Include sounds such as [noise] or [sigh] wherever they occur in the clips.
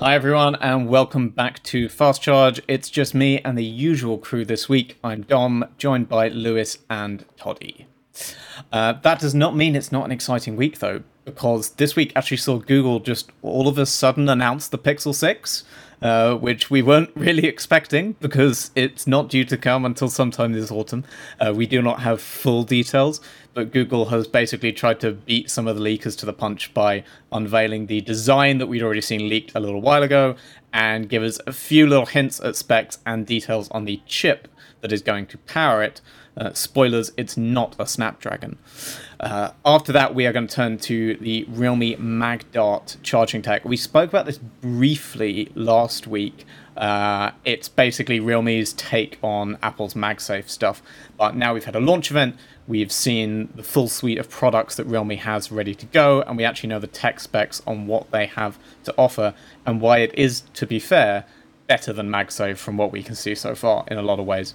Hi, everyone, and welcome back to Fast Charge. It's just me and the usual crew this week. I'm Dom, joined by Lewis and Toddy. Uh, that does not mean it's not an exciting week, though, because this week actually saw Google just all of a sudden announce the Pixel 6, uh, which we weren't [laughs] really expecting because it's not due to come until sometime this autumn. Uh, we do not have full details, but Google has basically tried to beat some of the leakers to the punch by unveiling the design that we'd already seen leaked a little while ago and give us a few little hints at specs and details on the chip that is going to power it. Uh, spoilers, it's not a Snapdragon. Uh, after that, we are going to turn to the Realme MagDart charging tech. We spoke about this briefly last week. Uh, it's basically Realme's take on Apple's MagSafe stuff. But now we've had a launch event, we've seen the full suite of products that Realme has ready to go, and we actually know the tech specs on what they have to offer and why it is, to be fair, better than MagSafe from what we can see so far in a lot of ways.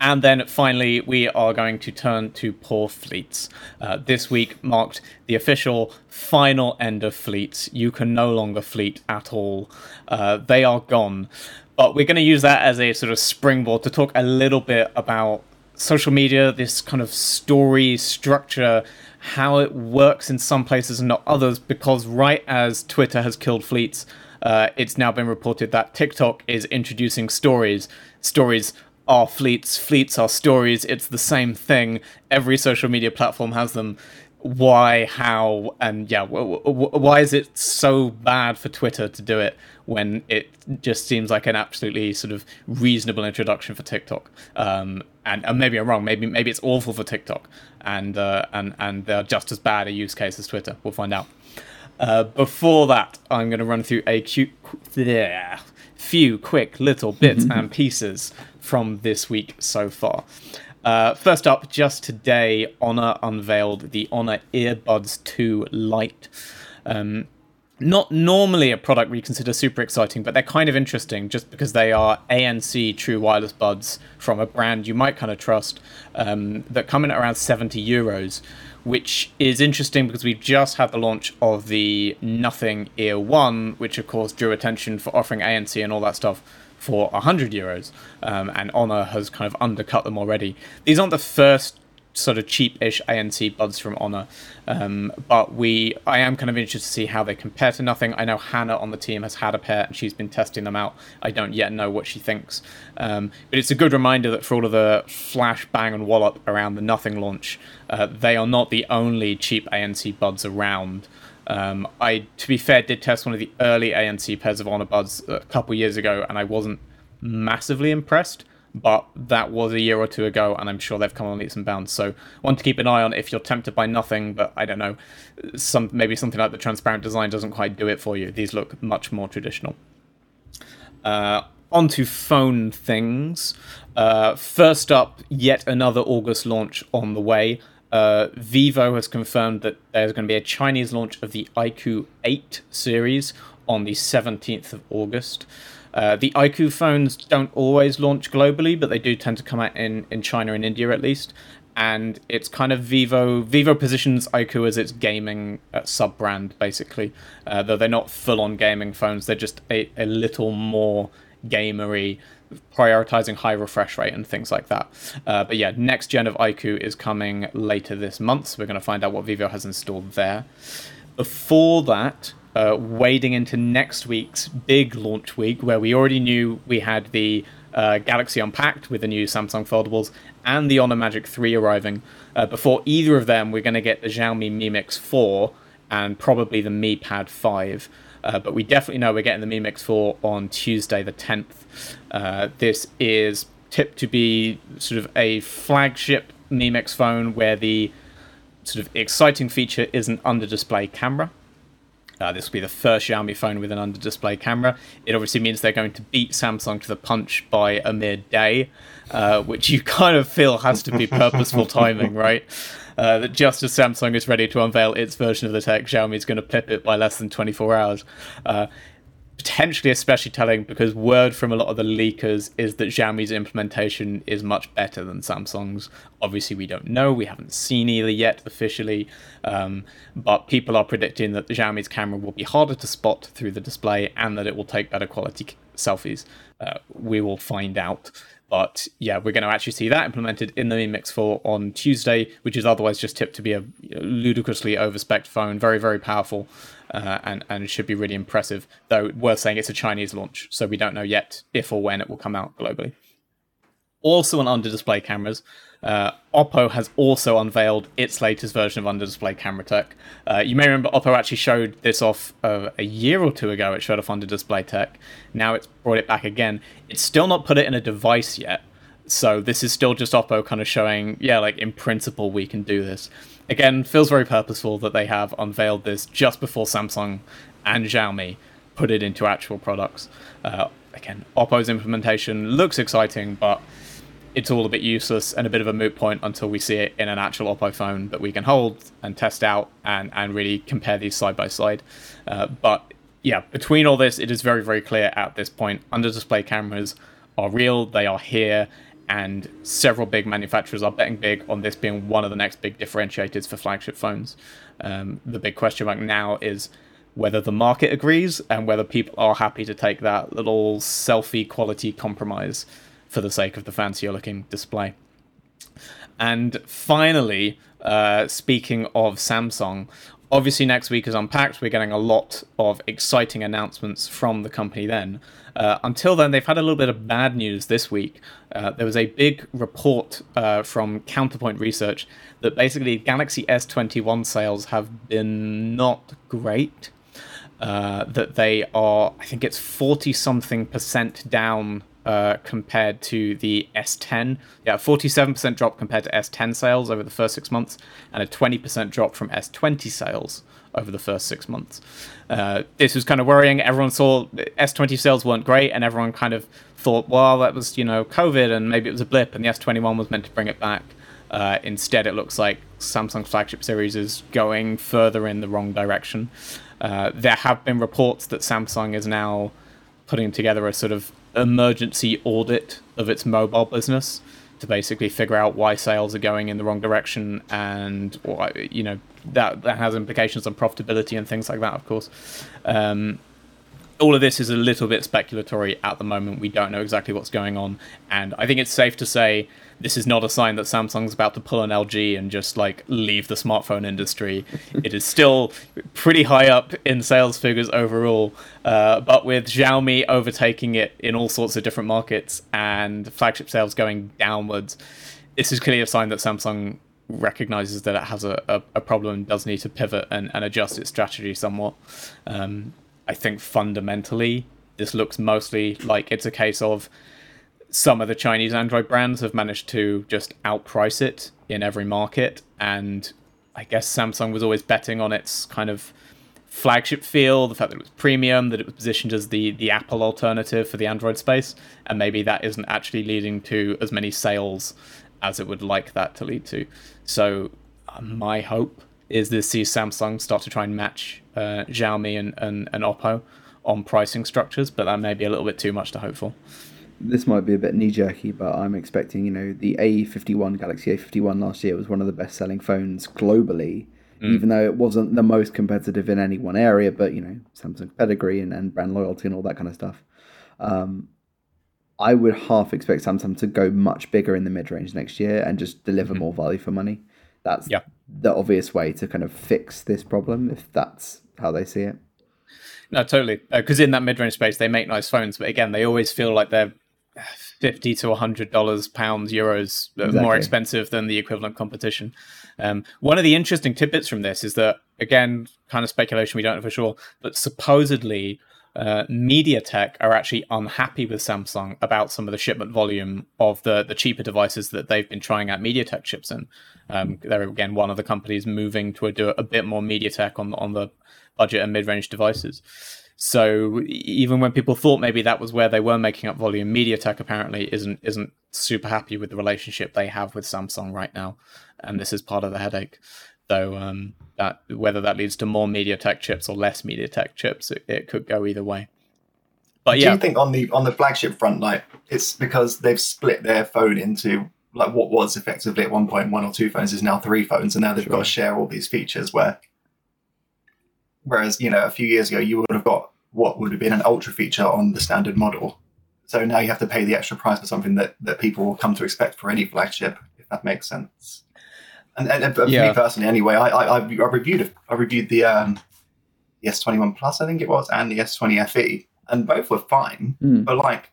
And then finally, we are going to turn to poor fleets. Uh, this week marked the official final end of fleets. You can no longer fleet at all, uh, they are gone. But we're going to use that as a sort of springboard to talk a little bit about social media, this kind of story structure, how it works in some places and not others, because right as Twitter has killed fleets, uh, it's now been reported that TikTok is introducing stories. Stories are fleets, fleets are stories. It's the same thing. Every social media platform has them. Why, how, and yeah, w- w- why is it so bad for Twitter to do it when it just seems like an absolutely sort of reasonable introduction for TikTok? Um, and, and maybe I'm wrong. Maybe maybe it's awful for TikTok, and uh, and and they're just as bad a use case as Twitter. We'll find out. Uh, before that, I'm going to run through a cute, few quick little bits [laughs] and pieces from this week so far. Uh, first up, just today, Honor unveiled the Honor Earbuds 2 Lite. Um, not normally a product we consider super exciting, but they're kind of interesting just because they are ANC true wireless buds from a brand you might kind of trust um, that come in at around 70 euros, which is interesting because we've just had the launch of the Nothing Ear 1, which of course drew attention for offering ANC and all that stuff for 100 euros, um, and Honor has kind of undercut them already. These aren't the first sort of cheap-ish ANC buds from Honor, um, but we I am kind of interested to see how they compare to Nothing. I know Hannah on the team has had a pair and she's been testing them out. I don't yet know what she thinks, um, but it's a good reminder that for all of the flash bang and wallop around the Nothing launch, uh, they are not the only cheap ANC buds around. Um, I, to be fair, did test one of the early ANC pairs of Honor Buds a couple years ago, and I wasn't massively impressed. But that was a year or two ago, and I'm sure they've come on leaps and bounds. So, one to keep an eye on if you're tempted by nothing. But I don't know, some maybe something like the transparent design doesn't quite do it for you. These look much more traditional. Uh, onto phone things. Uh, first up, yet another August launch on the way uh, Vivo has confirmed that there's going to be a Chinese launch of the iQOO 8 series on the 17th of August. Uh, the iQOO phones don't always launch globally, but they do tend to come out in, in China and India at least. And it's kind of Vivo. Vivo positions iQOO as its gaming uh, sub brand, basically. Uh, though they're not full on gaming phones, they're just a, a little more gamery prioritizing high refresh rate and things like that. Uh, but yeah, next gen of iQOO is coming later this month, so we're going to find out what Vivo has installed there. Before that, uh, wading into next week's big launch week, where we already knew we had the uh, Galaxy Unpacked with the new Samsung foldables and the Honor Magic 3 arriving. Uh, before either of them, we're going to get the Xiaomi Mi Mix 4 and probably the Mi Pad 5. Uh, but we definitely know we're getting the Mi Mix 4 on Tuesday the 10th. Uh, this is tipped to be sort of a flagship Mi Mix phone where the sort of exciting feature is an under display camera. Uh, this will be the first Xiaomi phone with an under display camera. It obviously means they're going to beat Samsung to the punch by a mere day, uh, which you kind of feel has to be purposeful [laughs] timing, right? Uh, that just as Samsung is ready to unveil its version of the tech, Xiaomi is going to pip it by less than 24 hours. Uh, potentially especially telling because word from a lot of the leakers is that Xiaomi's implementation is much better than Samsung's. Obviously, we don't know; we haven't seen either yet officially, um, but people are predicting that the Xiaomi's camera will be harder to spot through the display and that it will take better quality selfies. Uh, we will find out. But yeah, we're going to actually see that implemented in the Mi Mix 4 on Tuesday, which is otherwise just tipped to be a ludicrously overspec phone, very, very powerful, uh, and, and should be really impressive. Though, worth saying it's a Chinese launch, so we don't know yet if or when it will come out globally. Also on under display cameras, uh, Oppo has also unveiled its latest version of under display camera tech. Uh, you may remember Oppo actually showed this off uh, a year or two ago. It showed off under display tech. Now it's brought it back again. It's still not put it in a device yet. So this is still just Oppo kind of showing, yeah, like in principle we can do this. Again, feels very purposeful that they have unveiled this just before Samsung and Xiaomi put it into actual products. Uh, again, Oppo's implementation looks exciting, but it's all a bit useless and a bit of a moot point until we see it in an actual Oppo phone that we can hold and test out and, and really compare these side by side. Uh, but yeah, between all this, it is very, very clear at this point under display cameras are real, they are here, and several big manufacturers are betting big on this being one of the next big differentiators for flagship phones. Um, the big question mark now is whether the market agrees and whether people are happy to take that little selfie quality compromise for the sake of the fancier looking display. And finally, uh, speaking of Samsung, obviously next week is unpacked. We're getting a lot of exciting announcements from the company then. Uh, until then, they've had a little bit of bad news this week. Uh, there was a big report uh, from Counterpoint Research that basically Galaxy S21 sales have been not great. Uh, that they are, I think it's 40 something percent down uh, compared to the S10. Yeah, 47% drop compared to S10 sales over the first six months, and a 20% drop from S20 sales over the first six months. Uh, this was kind of worrying. Everyone saw S20 sales weren't great, and everyone kind of thought, well, that was you know COVID, and maybe it was a blip, and the S21 was meant to bring it back. Uh, instead, it looks like Samsung's flagship series is going further in the wrong direction. Uh, there have been reports that Samsung is now putting together a sort of emergency audit of its mobile business to basically figure out why sales are going in the wrong direction and why you know that that has implications on profitability and things like that of course. Um, all of this is a little bit speculatory at the moment we don't know exactly what's going on and i think it's safe to say this is not a sign that Samsung's about to pull an LG and just like leave the smartphone industry. [laughs] it is still pretty high up in sales figures overall, uh, but with Xiaomi overtaking it in all sorts of different markets and flagship sales going downwards, this is clearly a sign that Samsung recognizes that it has a, a, a problem and does need to pivot and, and adjust its strategy somewhat. Um, I think fundamentally, this looks mostly like it's a case of some of the Chinese Android brands have managed to just outprice it in every market. And I guess Samsung was always betting on its kind of flagship feel, the fact that it was premium, that it was positioned as the, the Apple alternative for the Android space. And maybe that isn't actually leading to as many sales as it would like that to lead to. So, uh, my hope is this sees Samsung start to try and match uh, Xiaomi and, and, and Oppo on pricing structures, but that may be a little bit too much to hope for this might be a bit knee jerky, but I'm expecting, you know, the A51 Galaxy A51 last year was one of the best selling phones globally, mm. even though it wasn't the most competitive in any one area, but, you know, Samsung pedigree and, and brand loyalty and all that kind of stuff. Um, I would half expect Samsung to go much bigger in the mid range next year and just deliver mm-hmm. more value for money. That's yeah. the obvious way to kind of fix this problem if that's how they see it. No, totally. Because uh, in that mid range space, they make nice phones, but again, they always feel like they're fifty to hundred dollars, pounds, euros uh, exactly. more expensive than the equivalent competition. Um, one of the interesting tidbits from this is that again, kind of speculation, we don't know for sure, but supposedly. Uh, MediaTek are actually unhappy with Samsung about some of the shipment volume of the, the cheaper devices that they've been trying out MediaTek chips in. Um, they're again one of the companies moving to do a bit more MediaTek on on the budget and mid range devices. So even when people thought maybe that was where they were making up volume, MediaTek apparently isn't isn't super happy with the relationship they have with Samsung right now, and this is part of the headache. Though um, that whether that leads to more MediaTek chips or less MediaTek chips, it, it could go either way. But yeah, Do you think on the on the flagship front, like it's because they've split their phone into like what was effectively at one point one or two phones is now three phones, and now they've got to share all these features. Where, whereas you know a few years ago you would have got what would have been an ultra feature on the standard model, so now you have to pay the extra price for something that that people will come to expect for any flagship, if that makes sense. And, and, and for Yeah. me personally, anyway, I I, I reviewed I reviewed the um the S21 Plus, I think it was, and the S20 FE, and both were fine, Mm. but like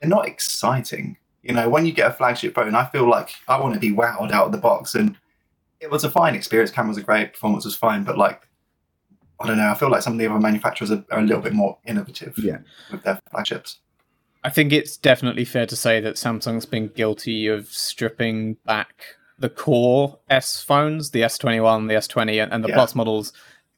they're not exciting. You know, when you get a flagship phone, I feel like I want to be wowed out of the box, and it was a fine experience. Cameras are great, performance was fine, but like I don't know, I feel like some of the other manufacturers are, are a little bit more innovative Yeah. with their flagships. I think it's definitely fair to say that Samsung's been guilty of stripping back the core S phones, the S21, the S20, and, and the Yeah. Plus models.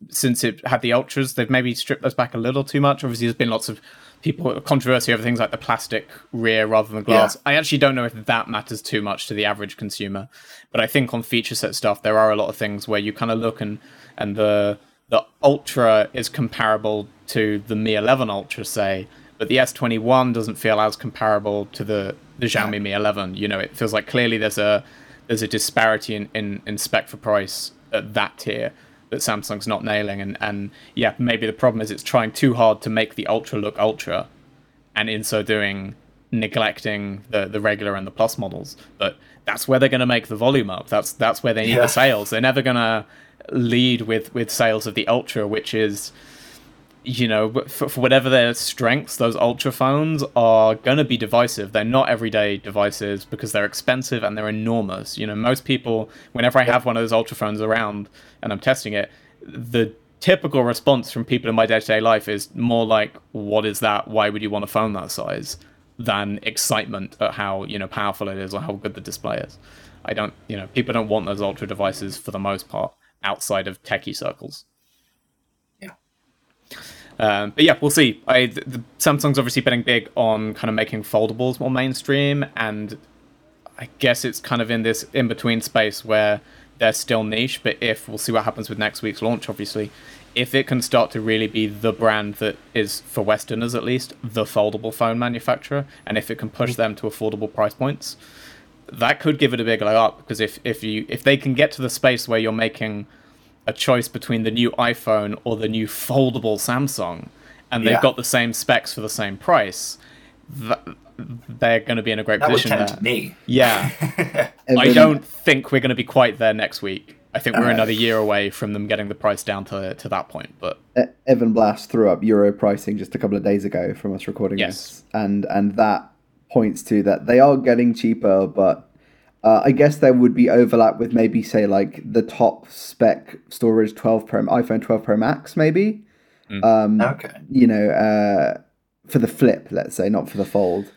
Since it had the Ultras, they've maybe stripped those back a little too much. Obviously, there's been lots of people controversy over things like the plastic rear rather than glass. I actually don't know if that matters too much to the average consumer, but I think on feature set stuff there are a lot of things where you kind of look and and the the Ultra is comparable to the Mi 11 Ultra, say, but the S21 doesn't feel as comparable to the the Xiaomi Mi 11. You know, it feels like clearly there's a there's a disparity in, in, in spec for price at that tier that Samsung's not nailing. And, and yeah, maybe the problem is it's trying too hard to make the Ultra look Ultra, and in so doing, neglecting the, the regular and the Plus models. But that's where they're going to make the volume up. That's that's where they need Yeah. the sales. They're never going to lead with with sales of the Ultra, which is you know, for, for whatever their strengths, those ultra phones are going to be divisive. They're not everyday devices because they're expensive and they're enormous. You know, most people, whenever I have one of those ultra phones around and I'm testing it, the typical response from people in my day to day life is more like, "What is that? Why would you want a phone that size?" than excitement at how you know powerful it is or how good the display is. I don't, you know, people don't want those ultra devices for the most part outside of techie circles. Um, but yeah, we'll see. I, the, the Samsung's obviously betting big on kind of making foldables more mainstream, and I guess it's kind of in this in between space where they're still niche. But if we'll see what happens with next week's launch, obviously, if it can start to really be the brand that is for Westerners at least the foldable phone manufacturer, and if it can push them to affordable price points, that could give it a big leg up. Because if if you if they can get to the space where you're making a choice between the new iPhone or the new foldable Samsung, and they've Yeah. got the same specs for the same price, th- they're going to be in a great That would position tempt there. me. Yeah, [laughs] I don't think we're going to be quite there next week. I think we're Uh, another year away from them getting the price down to to that point. But Evan Blass threw up Euro pricing just a couple of days ago from us recording Yes. this, and and that points to that they are getting cheaper, but uh, I guess there would be overlap with maybe say like the top spec storage 12 Pro iPhone 12 Pro Max, maybe. Um, Okay. you know, uh, for the flip, let's say, not for the fold.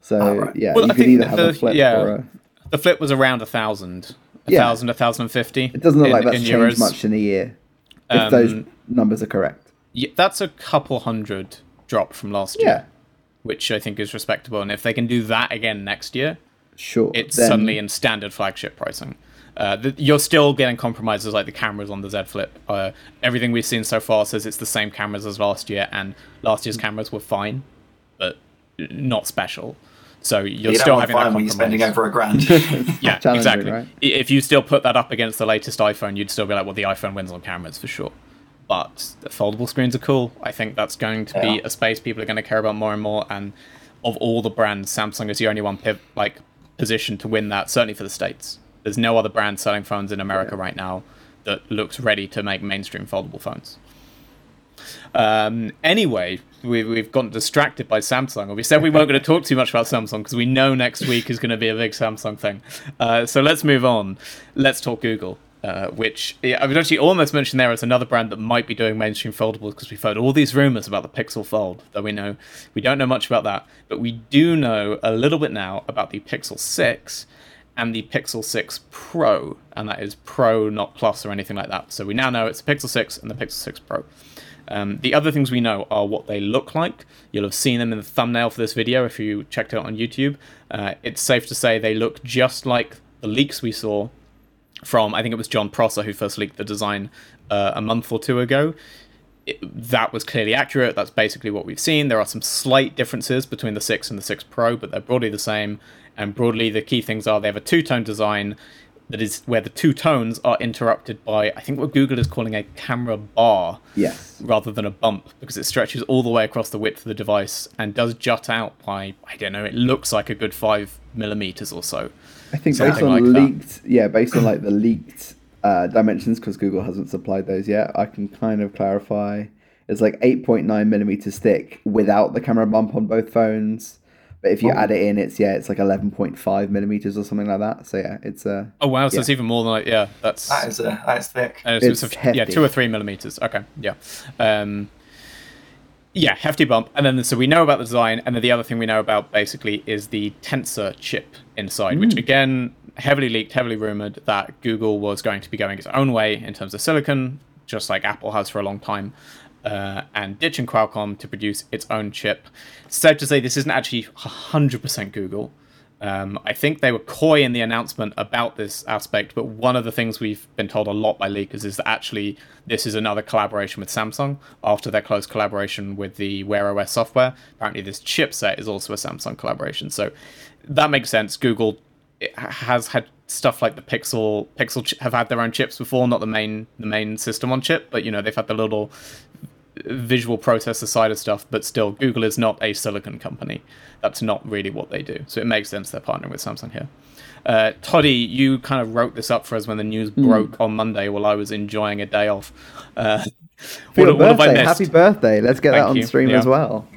So Oh, right. yeah, Well, you I could think either have the- a flip yeah. or a. the flip was around a thousand, a Yeah. thousand, a thousand and fifty. It doesn't look in- like that's in changed euros. much in a year. If those Um, numbers are correct. Yeah, that's a couple hundred drop from last Yeah, year, which I think is respectable. And if they can do that again next year, sure. it's then- suddenly in standard flagship pricing. Uh, the, you're still getting compromises like the cameras on the Z Flip. Uh, everything we've seen so far says it's the same cameras as last year, and last year's cameras were fine, but not special. So you're You still having fine that when you're spending over a grand. [laughs] [laughs] Yeah, Challenging, exactly. right? If you still put that up against the latest iPhone, you'd still be like, well, the iPhone wins on cameras for sure. But the foldable screens are cool. I think that's going to be a space people are going to care about more and more. And of all the brands, Samsung is the only one piv- like positioned to win that. Certainly for the states. There's no other brand selling phones in America right now that looks ready to make mainstream foldable phones. Um, anyway, we, we've gotten distracted by Samsung. We said we weren't going to talk too much about Samsung because we know next week is going to be a big Samsung thing. Uh, so let's move on. Let's talk Google, uh, which yeah, I would actually almost mention there as another brand that might be doing mainstream foldables because we've heard all these rumors about the Pixel Fold, though we know we don't know much about that. But we do know a little bit now about the Pixel 6 and the Pixel 6 Pro, and that is Pro, not Plus or anything like that. So we now know it's the Pixel 6 and the Pixel 6 Pro. Um, the other things we know are what they look like. You'll have seen them in the thumbnail for this video if you checked it out on YouTube. Uh, it's safe to say they look just like the leaks we saw from, I think it was Jon Prosser who first leaked the design uh, a month or two ago. it, that was clearly accurate. That's basically what we've seen. There are some slight differences between the 6 and the 6 Pro, but they're broadly the same. And broadly, the key things are they have a two tone design that is where the two tones are interrupted by, I think, what Google is calling a camera bar. Yes. Rather than a bump, because it stretches all the way across the width of the device and does jut out by, I don't know, it looks like a good five millimeters or so. I think Something based on like that. leaked, yeah, based on like the leaked uh, dimensions, because Google hasn't supplied those yet, I can kind of clarify. It's like 8.9 millimeters thick without the camera bump on both phones. But if you Oh. add it in, it's yeah, it's like 11.5 millimeters or something like that. So yeah, it's uh, Oh, wow. So Yeah. it's even more than like, yeah, that's. That is uh, that is thick. Uh, so It's it's a- yeah, two or three millimeters. Okay, yeah, um, yeah, hefty bump. And then so we know about the design, and then the other thing we know about basically is the Tensor chip inside, which again heavily leaked, heavily rumored that Google was going to be going its own way in terms of silicon, just like Apple has for a long time. Uh, and ditching Qualcomm to produce its own chip. Said to say this isn't actually 100% Google. Um, I think they were coy in the announcement about this aspect, but one of the things we've been told a lot by leakers is that actually this is another collaboration with Samsung after their close collaboration with the Wear OS software. Apparently, this chipset is also a Samsung collaboration, so that makes sense. Google has had stuff like the Pixel Pixel have had their own chips before, not the main the main system on chip, but you know they've had the little visual processor side of stuff, but still, Google is not a silicon company. That's not really what they do. So it makes sense they're partnering with Samsung here. Uh, Toddy, you kind of wrote this up for us when the news Hmm. broke on Monday while I was enjoying a day off. Uh, what, what have I missed? happy birthday! Let's get that on you. stream Yeah. as well. [laughs]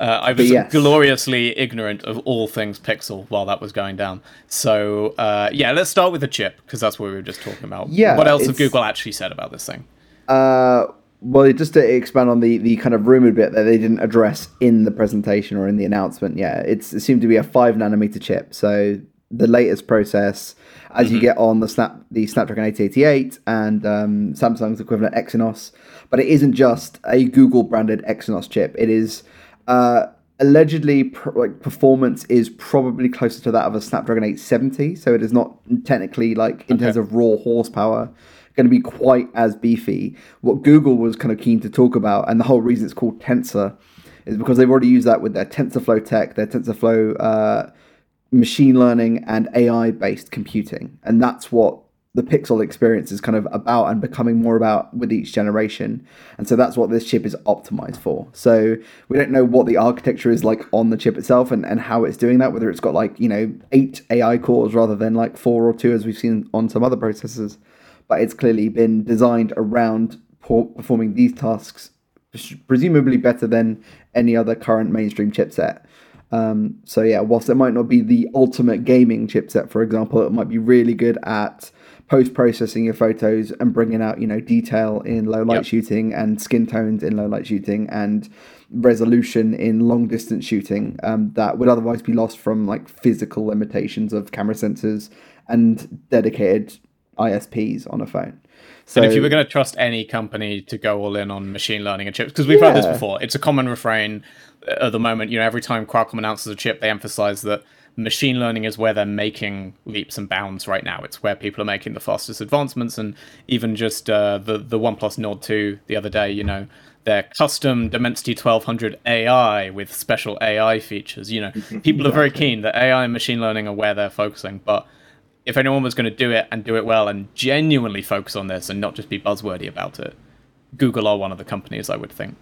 Uh, I was yes. gloriously ignorant of all things Pixel while that was going down. So uh, yeah, let's start with the chip because that's what we were just talking about. Yeah, What else have Google actually said about this thing? Uh, well, just to expand on the, the kind of rumored bit that they didn't address in the presentation or in the announcement, yeah, it's, it seemed to be a five nanometer chip. So the latest process, as you get on the snap the Snapdragon 888 and um, Samsung's equivalent Exynos, but it isn't just a Google branded Exynos chip. It is uh, allegedly pr- like performance is probably closer to that of a Snapdragon 870. So it is not technically like in terms of raw horsepower going to be quite as beefy. What Google was kind of keen to talk about, and the whole reason it's called Tensor, is because they've already used that with their TensorFlow tech, their TensorFlow uh, machine learning and AI based computing, and that's what the Pixel experience is kind of about and becoming more about with each generation. And so that's what this chip is optimized for. So we don't know what the architecture is like on the chip itself and, and how it's doing that, whether it's got like, you know, eight AI cores rather than like four or two as we've seen on some other processors but it's clearly been designed around performing these tasks presumably better than any other current mainstream chipset. Um, so yeah, whilst it might not be the ultimate gaming chipset, for example, it might be really good at post processing your photos and bringing out you know detail in low light Yep. shooting and skin tones in low light shooting and resolution in long distance shooting um, that would otherwise be lost from like physical limitations of camera sensors and dedicated ISPs on a phone. So And if you were going to trust any company to go all in on machine learning and chips, because we've heard this before, it's a common refrain at the moment. You know, every time Qualcomm announces a chip, they emphasize that machine learning is where they're making leaps and bounds right now. It's where people are making the fastest advancements, and even just uh, the the OnePlus Nord Two the other day, you know. Their custom Dimensity 1200 AI with special AI features. You know, people are very keen that AI and machine learning are where they're focusing. But if anyone was going to do it and do it well and genuinely focus on this and not just be buzzwordy about it, Google are one of the companies I would think.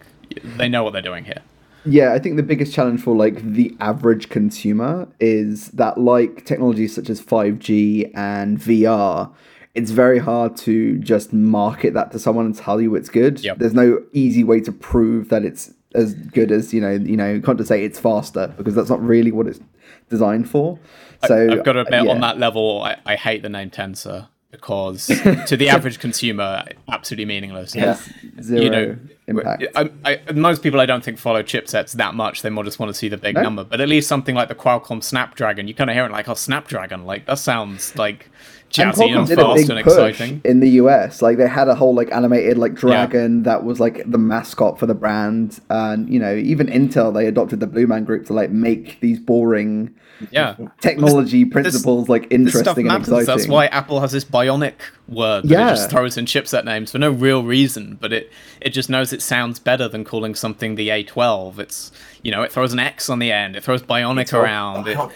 They know what they're doing here. Yeah, I think the biggest challenge for like the average consumer is that like technologies such as 5G and VR, it's very hard to just market that to someone and tell you it's good. Yep. There's no easy way to prove that it's as good as, you know, you know, you can't just say it's faster because that's not really what it's designed for. So I've got to admit, yeah. on that level, I, I hate the name Tensor because [laughs] to the average consumer, absolutely meaningless. Yeah. zero you know, impact. I, I, most people I don't think follow chipsets that much. They more just want to see the big No. number. But at least something like the Qualcomm Snapdragon, you kind of hear it like, oh, Snapdragon, like that sounds like jazzy and, Qualcomm did a big and push exciting. in the US. Like they had a whole like animated like dragon that was like the mascot for the brand, and you know even Intel they adopted the Blue Man Group to like make these boring Yeah. technology principles like This stuff interesting and exciting. That's why Apple has this bionic word. That Yeah. It just throws in chipset names for no real reason, but it it just knows it sounds better than calling something the A12. It's you know it throws an X on the end. It throws Bionic all- around. It, Bionic.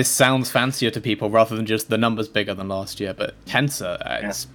This sounds fancier to people rather than just the numbers bigger than last year. But Tensor, uh, it's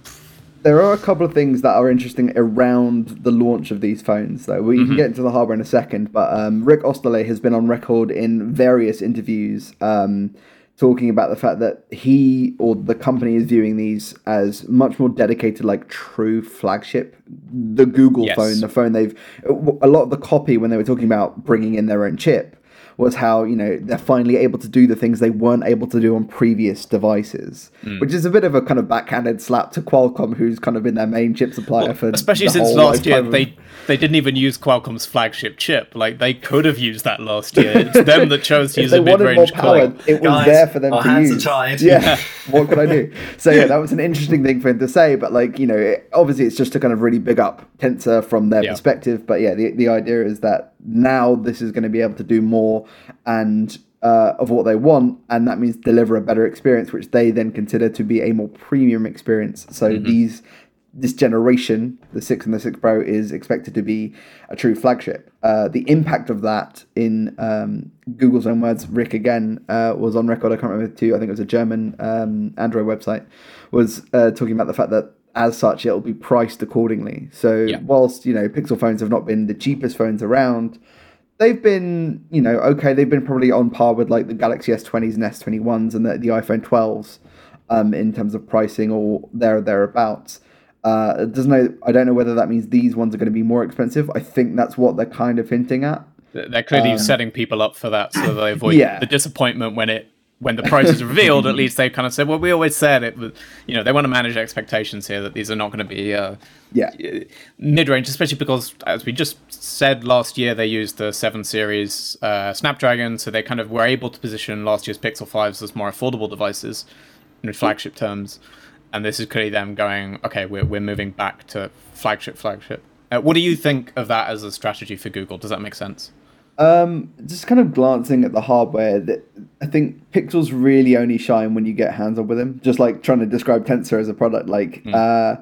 There are a couple of things that are interesting around the launch of these phones, though. We can get into the hardware in a second, but um, Rick Osterloh has been on record in various interviews um, talking about the fact that he or the company is viewing these as much more dedicated, like true flagship. The Google Yes. phone, the phone they've. A lot of the copy when they were talking about bringing in their own chip was how you know they're finally able to do the things they weren't able to do on previous devices, Hmm. which is a bit of a kind of backhanded slap to Qualcomm, who's kind of been their main chip supplier for especially the since whole last year of- they they didn't even use Qualcomm's flagship chip. Like they could have used that last year. It's them that chose to [laughs] use they a more mid-range power, clock. it was Guys, there for them our to hands are use. tied. Yeah, [laughs] what could I do? So yeah, that was an interesting thing for him to say. But like you know, it, obviously it's just to kind of really big up Tensor from their Yeah. perspective. But yeah, the the idea is that now this is going to be able to do more and. Uh, of what they want, and that means deliver a better experience, which they then consider to be a more premium experience. So Mm-hmm. these this generation, the six and the six Pro, is expected to be a true flagship. Uh, the impact of that, in um, Google's own words, Rick again uh, was on record. I can't remember too. I think it was a German um, Android website was uh, talking about the fact that as such it'll be priced accordingly. So Yeah. whilst you know Pixel phones have not been the cheapest phones around. They've been, you know, okay. They've been probably on par with like the Galaxy S20s and S21s and the, the iPhone 12s um, in terms of pricing or there or thereabouts. Uh, it doesn't know. I don't know whether that means these ones are going to be more expensive. I think that's what they're kind of hinting at. They're clearly setting people up for that, so they avoid Um, [laughs] Yeah. the disappointment when it when the price is revealed. At [laughs] least they've kind of said, "Well, we always said it." Was, you know, they want to manage expectations here that these are not going to be uh, Yeah, mid-range, especially because, as we just said last year, they used the seven series uh, Snapdragon, so they kind of were able to position last year's Pixel fives as more affordable devices in flagship terms. And this is clearly them going, okay, we're we're moving back to flagship, flagship. Uh, what do you think of that as a strategy for Google? Does that make sense? Um, just kind of glancing at the hardware, that I think Pixels really only shine when you get hands on with them. Just like trying to describe Tensor as a product, like. Uh,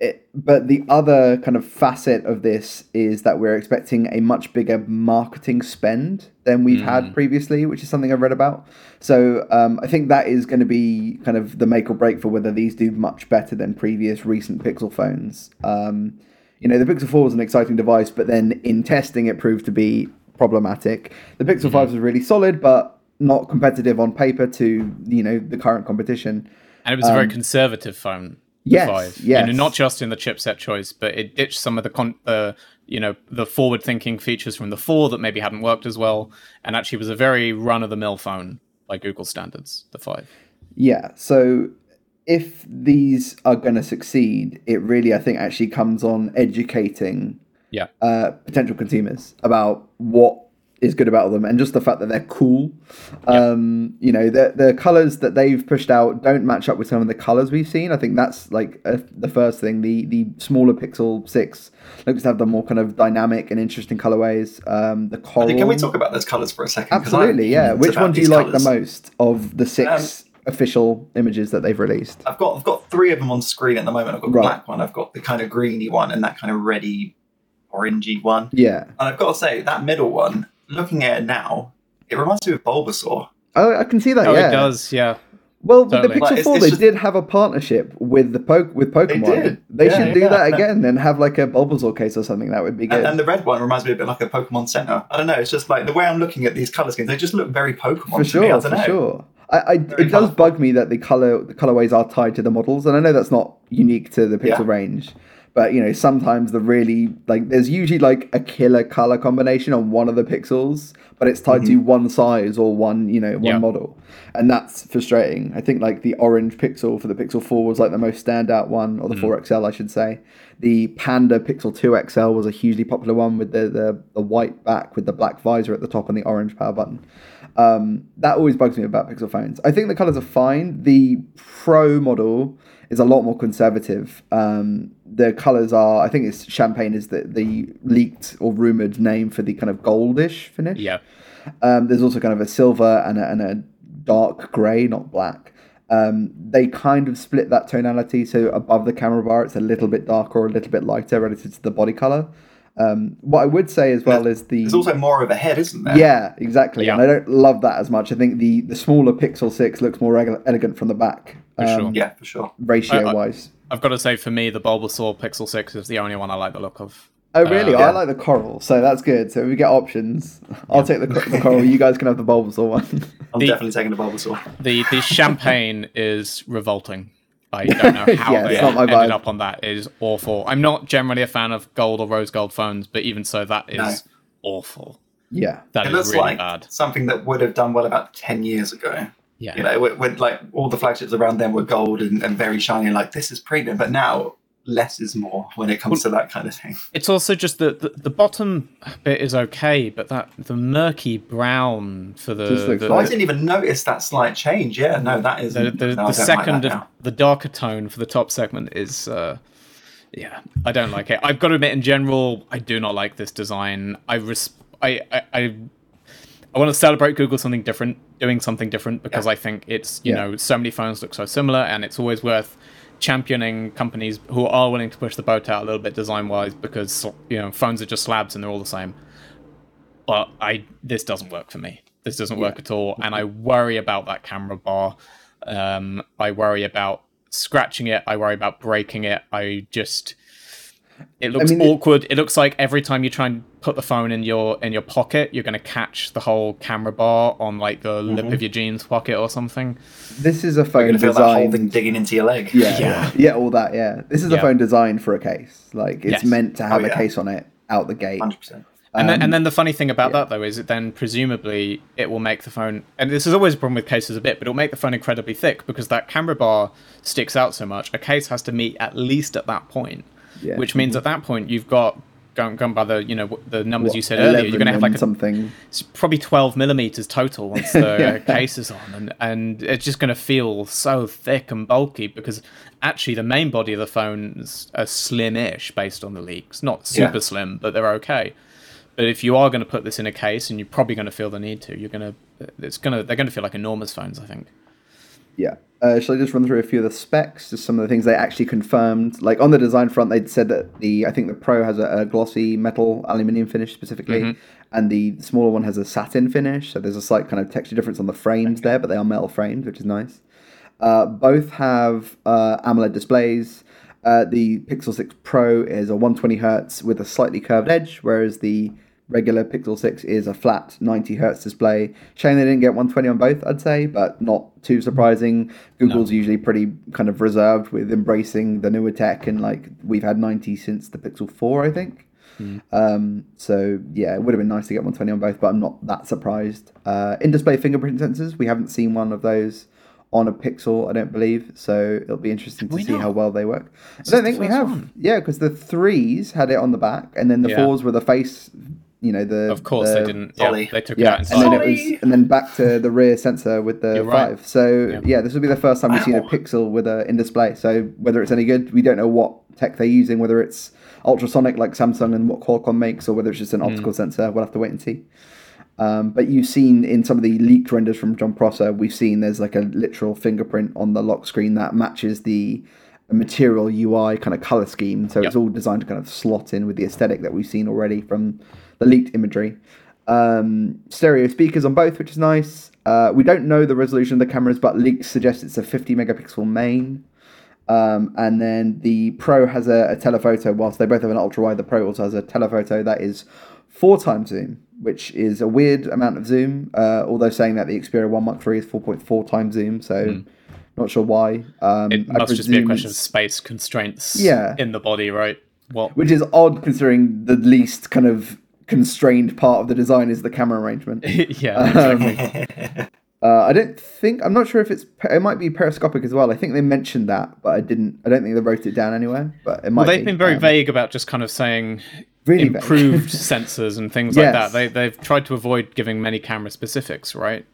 it, but the other kind of facet of this is that we're expecting a much bigger marketing spend than we've had previously, which is something I've read about. So um, I think that is going to be kind of the make or break for whether these do much better than previous recent Pixel phones. Um, you know, the Pixel 4 was an exciting device, but then in testing it proved to be problematic. The Pixel mm-hmm. 5 was really solid, but not competitive on paper to, you know, the current competition. And it was a very um, conservative phone. yes, five. yes. You know, not just in the chipset choice, but it ditched some of the con- the you know the forward-thinking features from the four that maybe hadn't worked as well, and actually was a very run-of-the-mill phone by Google standards. The five. Yeah. So if these are going to succeed, it really, I think, actually comes on educating Yeah. uh, potential consumers about what is good about them and just the fact that they're cool. Um, you know, the the colors that they've pushed out don't match up with some of the colors we've seen. I think that's like uh, the first thing. The the smaller Pixel Six looks to have the more kind of dynamic and interesting colorways. Um, the coral. Can we talk about those colours for a second? Absolutely, yeah. Which one do you like the most of the six official images that they've released? I've got I've got three of them on screen at the moment. I've got the Right. black one, I've got the kind of greeny one, and that kind of reddy, orangey one. Yeah. And I've got to say that middle one, looking at it now, it reminds me of Bulbasaur. Oh, I can see that. Oh, yeah. it does. Yeah. Well, with the Totally. Pixel Like, it's- Four, it's they just- did have a partnership with the po- with Pokemon. did. They Yeah, should do yeah. that again and have like a Bulbasaur case or something. That would be good. And, and the red one reminds me a bit like a Pokemon Center. I don't know. It's just like the way I'm looking at these color schemes. They just look very Pokemon for to me. I sure, don't for know. sure. I, I it Very does colourful. bug me that the color the colorways are tied to the models, and I know that's not unique to the Pixel Yeah. range. But you know, sometimes the really like there's usually like a killer color combination on one of the pixels, but it's tied to one size or one you know one Yeah. model, and that's frustrating. I think like the orange pixel for the Pixel Four was like the most standout one, or the Four XL, I should say. The Panda Pixel Two XL was a hugely popular one with the, the the white back with the black visor at the top and the orange power button. Um, that always bugs me about Pixel phones. I think the colors are fine. The Pro model is a lot more conservative. Um, the colors are, I think it's champagne is the, the leaked or rumored name for the kind of goldish finish. Yeah. Um, there's also kind of a silver and a, and a dark grey, not black. Um, they kind of split that tonality, so above the camera bar, it's a little bit darker or a little bit lighter relative to the body color. Um, what I would say as well is the There's also more of a head, isn't there? yeah, exactly, Yeah. and I don't love that as much. I think the the smaller Pixel Six looks more elegant from the back, For um, sure. Yeah, for sure. ratio I- I- wise. I've got to say, for me, the Bulbasaur Pixel 6 is the only one I like the look of. Oh really? Uh, I yeah. like the coral, so that's good. So we get options. I'll take the, the coral. You guys can have the Bulbasaur one. I'm The- definitely taking the Bulbasaur. The the [laughs] champagne is revolting. I [laughs] don't know how Yeah, they it's not my ended vibe. up on that. It is awful. I'm not generally a fan of gold or rose gold phones, but even so, that is No. awful. yeah, That It is looks really like bad. something that would have done well about 10 years ago. Yeah. You know, when, when like all the flagships around them were gold and, and very shiny, and like this is premium, but now less is more when it comes to that kind of thing. It's also just that the the bottom bit is okay, but that the murky brown for the the, I didn't even notice that slight change. Yeah, no, that is the, the, no, the don't like second of the darker tone for the top segment is uh yeah i don't like it i've got to admit in general i do not like this design i res- i i, I I want to celebrate Google something different, doing something different because Yeah. I think it's you Yeah. know so many phones look so similar, and it's always worth championing companies who are willing to push the boat out a little bit design wise because you know phones are just slabs and they're all the same. But I this doesn't work for me. This doesn't work at all, and I worry about that camera bar. Um, I worry about scratching it. I worry about breaking it. I just it looks mean, awkward. It looks like every time you try and put the phone in your in your pocket, you're going to catch the whole camera bar on like the lip Mm-hmm. of your jeans pocket or something. this is a You're phone gonna feel that whole digging into your leg. Yeah, Yeah. yeah, all that. Yeah, this is a phone designed for a case. Like it's Yes. meant to have Oh, a case on it out the gate. hundred percent. And then, Um, and then the funny thing about that though is it then presumably it will make the phone and this is always a problem with cases a bit, but it'll make the phone incredibly thick because that camera bar sticks out so much. A case has to meet at least at that point, Yeah. which means mm-hmm. at that point you've got going, going by the you know the numbers What, you said earlier, you're going to have like a, something. it's probably 12 millimeters total once [laughs] the Yeah. case is on and, and it's just going to feel so thick and bulky because actually the main body of the phones are slim-ish based on the leaks not super Yeah. slim but they're okay but if you are going to put this in a case and you're probably going to feel the need to you're going to it's going to they're going to feel like enormous phones i think Yeah. Uh, shall I just run through a few of the specs? Just some of the things they actually confirmed. Like on the design front, they'd said that the I think the Pro has a, a glossy metal aluminium finish specifically, Mm-hmm. and the smaller one has a satin finish. So there's a slight kind of texture difference on the frames there, but they are metal frames, which is nice. Uh, both have uh, AMOLED displays. Uh, the Pixel 6 Pro is a 120 hertz with a slightly curved edge, whereas the regular Pixel 6 is a flat 90 hertz display. Shame they didn't get 120 on both, I'd say, but not too surprising. Google's usually pretty kind of reserved with embracing the newer tech, and like we've had 90 since the Pixel 4, I think. Um, so yeah, it would have been nice to get 120 on both, but I'm not that surprised. Uh, in-display fingerprint sensors, we haven't seen one of those on a Pixel, I don't believe. So it'll be interesting to we see how well they work. I don't think we have. one. Yeah, because the threes had it on the back, and then the Yeah. fours were the face. You know the of course the- they didn't yeah, they took it Yeah, out and then it was, and then back to the rear sensor with the You're right. five. So Yeah. yeah. this will be the first time we've seen a Pixel with a in display. So whether it's any good, we don't know what tech they're using. Whether it's ultrasonic like Samsung and what Qualcomm makes, or whether it's just Hmm. an optical sensor. We'll have to wait and see. Um, but you've seen in some of the leaked renders from Jon Prosser, we've seen there's like a literal fingerprint on the lock screen that matches the material UI kind of color scheme. So it's all designed to kind of slot in with the aesthetic that we've seen already from the leaked imagery. Um, stereo speakers on both, which is nice. Uh, we don't know the resolution of the cameras, but leaks suggest it's a 50 megapixel main. Um, and then the Pro has a, a telephoto, whilst they both have an ultra wide, the Pro also has a telephoto that is four times zoom, which is a weird amount of zoom. Uh, although saying that the Xperia 1 Mark 3 is 4.4 times zoom, so not sure why. Um, it must just be a question of space constraints Yeah. in the body right what Which is odd considering the least kind of constrained part of the design is the camera arrangement. [laughs] yeah exactly. Uh, I don't think I'm not sure if it's it might be periscopic as well. I think they mentioned that, but I didn't. I don't think they wrote it down anywhere. But it might. Well, they've be. been very Um, vague about just kind of saying Really improved [laughs] sensors and things like that. They they've tried to avoid giving many camera specifics, right?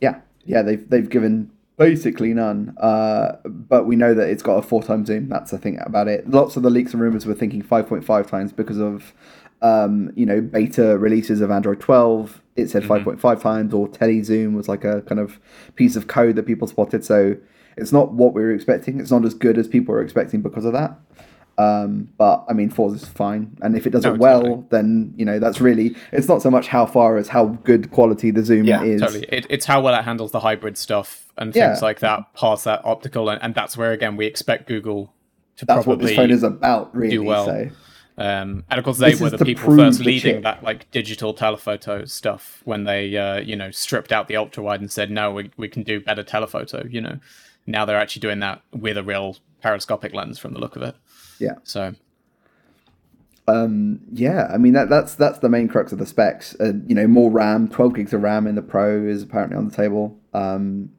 Yeah, yeah. They've they've given basically none. Uh, but we know that it's got a four times zoom. That's the thing about it. Lots of the leaks and rumors were thinking five point five times because of um, you know beta releases of Android twelve. it said 5.5 times, or telezoom was like a kind of piece of code that people spotted. So it's not what we were expecting. It's not as good as people were expecting because of that. Um, but I mean, fours is fine, and if it does No, it well, totally. then you know that's really. It's not so much how far as how good quality the zoom Yeah, is. Totally. It, it's how well it handles the hybrid stuff and Yeah. things like that, past that optical, and, and that's where again we expect Google to That's what probably this phone is about, really. well. So Um, and of course, they This were is the people first leading that like digital telephoto stuff when they, uh, you know, stripped out the ultra wide and said, no, we, we can do better telephoto. You know, now they're actually doing that with a real periscopic lens from the look of it. Yeah. So um, yeah, I mean that that's that's the main crux of the specs. Uh, you know, more RAM, 12 gigs of RAM in the Pro is apparently on the table. Um,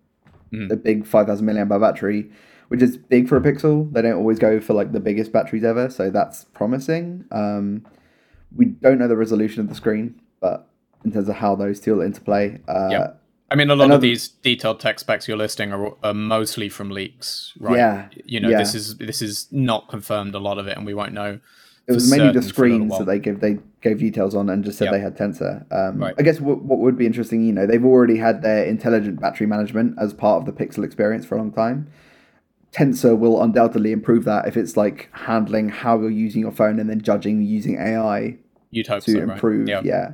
Mm. The big 5,000 milliamp hour battery, which is big for a Pixel. They don't always go for like the biggest batteries ever, so that's promising. Um, we don't know the resolution of the screen, but in terms of how those two will interplay, uh, Yeah. I mean, a lot Another- of these detailed tech specs you're listing are, are mostly from leaks, right? Yeah, You know, yeah. this is this is not confirmed. A lot of it, and we won't know. it was mainly the screens that they give they gave details on and just said Yeah. they had tensor um, Right. i guess what, what would be interesting you know they've already had their intelligent battery management as part of the pixel experience for a long time tensor will undoubtedly improve that if it's like handling how you're using your phone and then judging using ai You'd hope to so, right? improve Yeah. yeah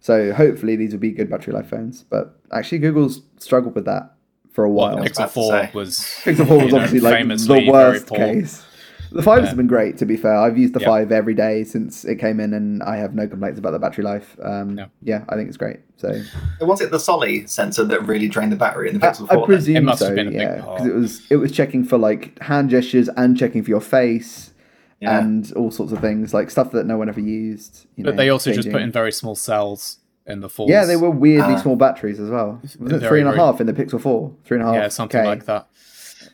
so hopefully these will be good battery life phones but actually google's struggled with that for a while was Pixel Four was Pixel 4 was you know, obviously like the worst case. The 5 has Yeah. been great, to be fair. I've used the Yeah. 5 every day since it came in, and I have no complaints about the battery life. Um, Yeah. yeah. I think it's great. So Was it the Soli sensor that really drained the battery in the I, Pixel 4? I presume It must so, have been a yeah, because it was it was checking for like hand gestures and checking for your face Yeah. and all sorts of things like stuff that no one ever used. You But know, they also just put in very small cells in the falls. Yeah, they were weirdly Ah. small batteries as well. Was it Very, three and a very- half in the Pixel 4? Three and a half. yeah, something K. like that.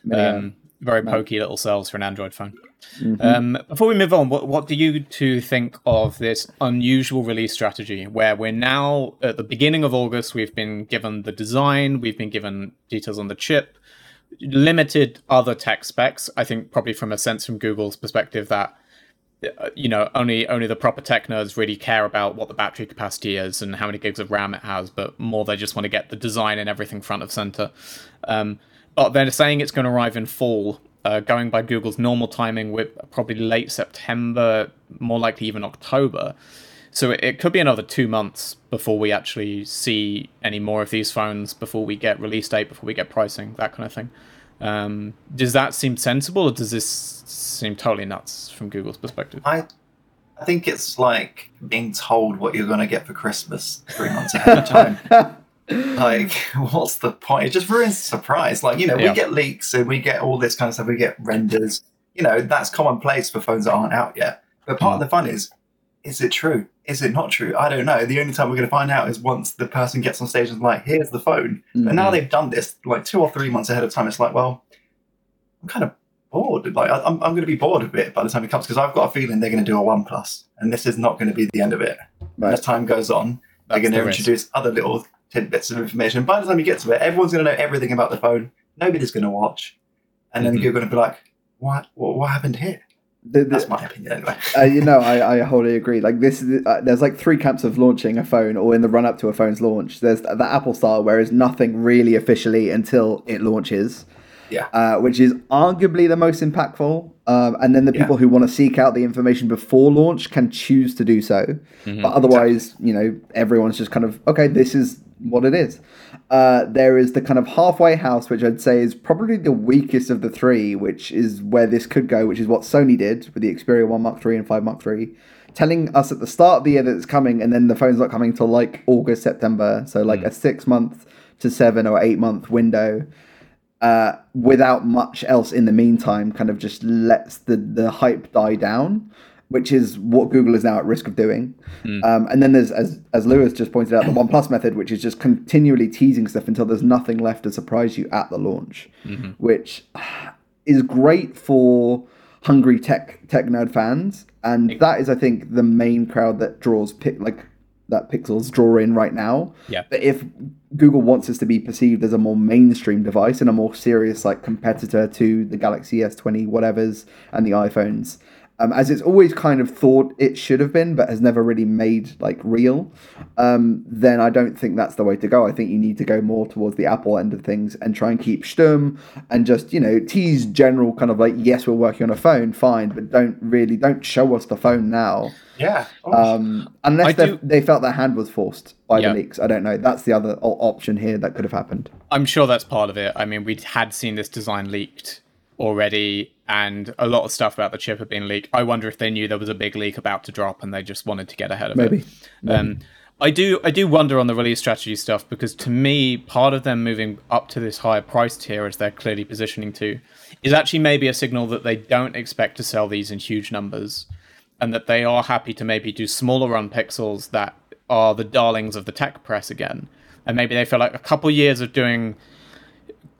Yeah. Um, very pokey little cells for an Android phone. Mm-hmm. Um, before we move on, what, what do you two think of this unusual release strategy where we're now at the beginning of August? We've been given the design, we've been given details on the chip, limited other tech specs. I think probably from a sense from Google's perspective that uh, you know only only the proper tech nerds really care about what the battery capacity is and how many gigs of RAM it has, but more they just want to get the design and everything front of center. Um, but they're saying it's going to arrive in fall, uh, going by Google's normal timing with probably late September, more likely even October. So it, it could be another two months before we actually see any more of these phones, before we get release date, before we get pricing, that kind of thing. Um, does that seem sensible, or does this seem totally nuts from Google's perspective? I, I think it's like being told what you're going to get for Christmas three months ahead of time. [laughs] like, [laughs] what's the point? It just ruins the surprise. Like, you know, Yeah. we get leaks and we get all this kind of stuff. We get renders. You know, that's commonplace for phones that aren't out yet. But part of mm. the fun is, is it true? Is it not true? I don't know. The only time we're going to find out is once the person gets on stage and like, here's the phone. But now mm-hmm. they've done this like two or three months ahead of time. It's like, well, I'm kind of bored. Like, I'm, I'm going to be bored of it by the time it comes because I've got a feeling they're going to do a OnePlus, and this is not going to be the end of it. Right. As time goes on, they're going to the risk. introduce other little tidbits of information. By the time you get to it, everyone's going to know everything about the phone. Nobody's going to watch, and then Mhm. you're going to be like, "What? What, what happened here?" The- the- That's my opinion, anyway. [laughs] uh, you know, I, I wholly agree. Like this, is, uh, there's like three camps of launching a phone, or in the run up to a phone's launch. There's the Apple style, where it's nothing really officially until it launches, Yeah. uh, which is arguably the most impactful. Um, and then the Yeah. people who want to seek out the information before launch can choose to do so. Mhm. But otherwise, you know, everyone's just kind of okay. This is what it is. Uh, there is the kind of halfway house, which I'd say is probably the weakest of the three, which is where this could go, which is what Sony did with the Xperia 1 Mark III and 5 Mark III, telling us at the start of the year that it's coming, and then the phone's not coming till like August, September. So, like a six month to seven or eight month window. Uh, without much else in the meantime, kind of just lets the, the hype die down, which is what Google is now at risk of doing. Um, and then there's, as as Lewis just pointed out, the [coughs] OnePlus method, which is just continually teasing stuff until there's nothing left to surprise you at the launch, which is great for hungry tech tech nerd fans, and that is, I think, the main crowd that draws pic like that Pixels draw in right now. Yeah. But if Google wants this to be perceived as a more mainstream device and a more serious like competitor to the Galaxy S20 whatevers and the iPhones, um, as it's always kind of thought it should have been, but has never really made like real, um, then I don't think that's the way to go. I think you need to go more towards the Apple end of things and try and keep Sturm and just you know tease general kind of like yes we're working on a phone, fine, but don't really don't show us the phone now. Yeah. Oh, Um, unless they do- they felt their hand was forced by Yeah. the leaks. I don't know. That's the other option here that could have happened. I'm sure that's part of it. I mean, we had seen this design leaked already, and a lot of stuff about the chip had been leaked. I wonder if they knew there was a big leak about to drop, and they just wanted to get ahead of Maybe. it. Um, I do, I do wonder on the release strategy stuff because to me, part of them moving up to this higher price tier, as they're clearly positioning to, is actually maybe a signal that they don't expect to sell these in huge numbers, and that they are happy to maybe do smaller run pixels that are the darlings of the tech press again. And maybe they feel like a couple years of doing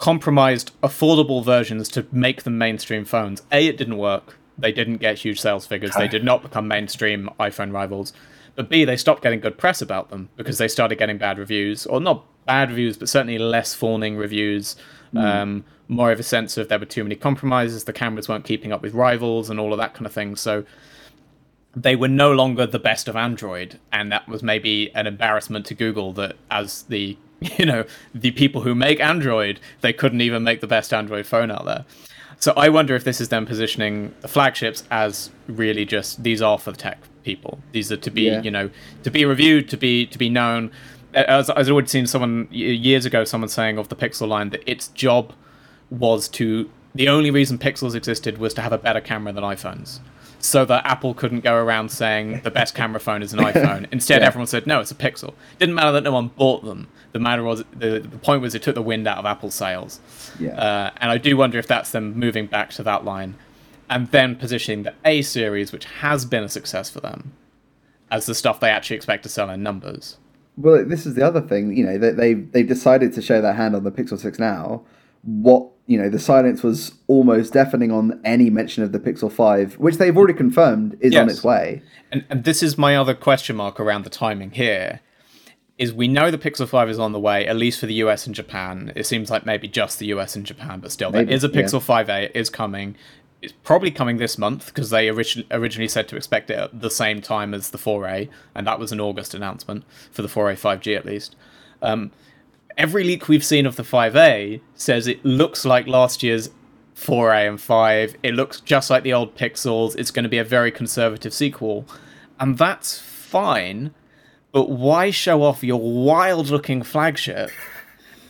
compromised affordable versions to make them mainstream phones. A, it didn't work. They didn't get huge sales figures. They did not become mainstream iPhone rivals. But B, they stopped getting good press about them because they started getting bad reviews, or not bad reviews, but certainly less fawning reviews. Um, more of a sense of there were too many compromises, the cameras weren't keeping up with rivals, and all of that kind of thing. So they were no longer the best of Android, and that was maybe an embarrassment to Google that as the [laughs] you know the people who make Android, they couldn't even make the best Android phone out there. So I wonder if this is them positioning the flagships as really just these are for the tech people. These are to be Yeah. you know to be reviewed, to be to be known. As as I would seen someone years ago, someone saying of the Pixel line that its job was to the only reason Pixels existed was to have a better camera than iPhones. So that Apple couldn't go around saying the best camera phone is an [laughs] iPhone. Instead, Yeah. everyone said no, it's a Pixel. Didn't matter that no one bought them. The matter was the the point was it took the wind out of Apple's sales. Yeah. Uh, and I do wonder if that's them moving back to that line, and then positioning the A series, which has been a success for them, as the stuff they actually expect to sell in numbers. Well, this is the other thing. You know, they they they've decided to show their hand on the Pixel Six now. What you know, the silence was almost deafening on any mention of the Pixel Five, which they've already confirmed is on its way. And, and this is my other question mark around the timing here. Is we know the Pixel 5 is on the way, at least for the US and Japan. It seems like maybe just the US and Japan, but still, Maybe, there is a yeah. Pixel 5a. It is coming. It's probably coming this month because they origin- originally said to expect it at the same time as the 4A, and that was an August announcement for the 4A 5G at least. Um, every leak we've seen of the 5A says it looks like last year's 4A and 5. It looks just like the old Pixels. It's going to be a very conservative sequel. And that's fine, but why show off your wild looking flagship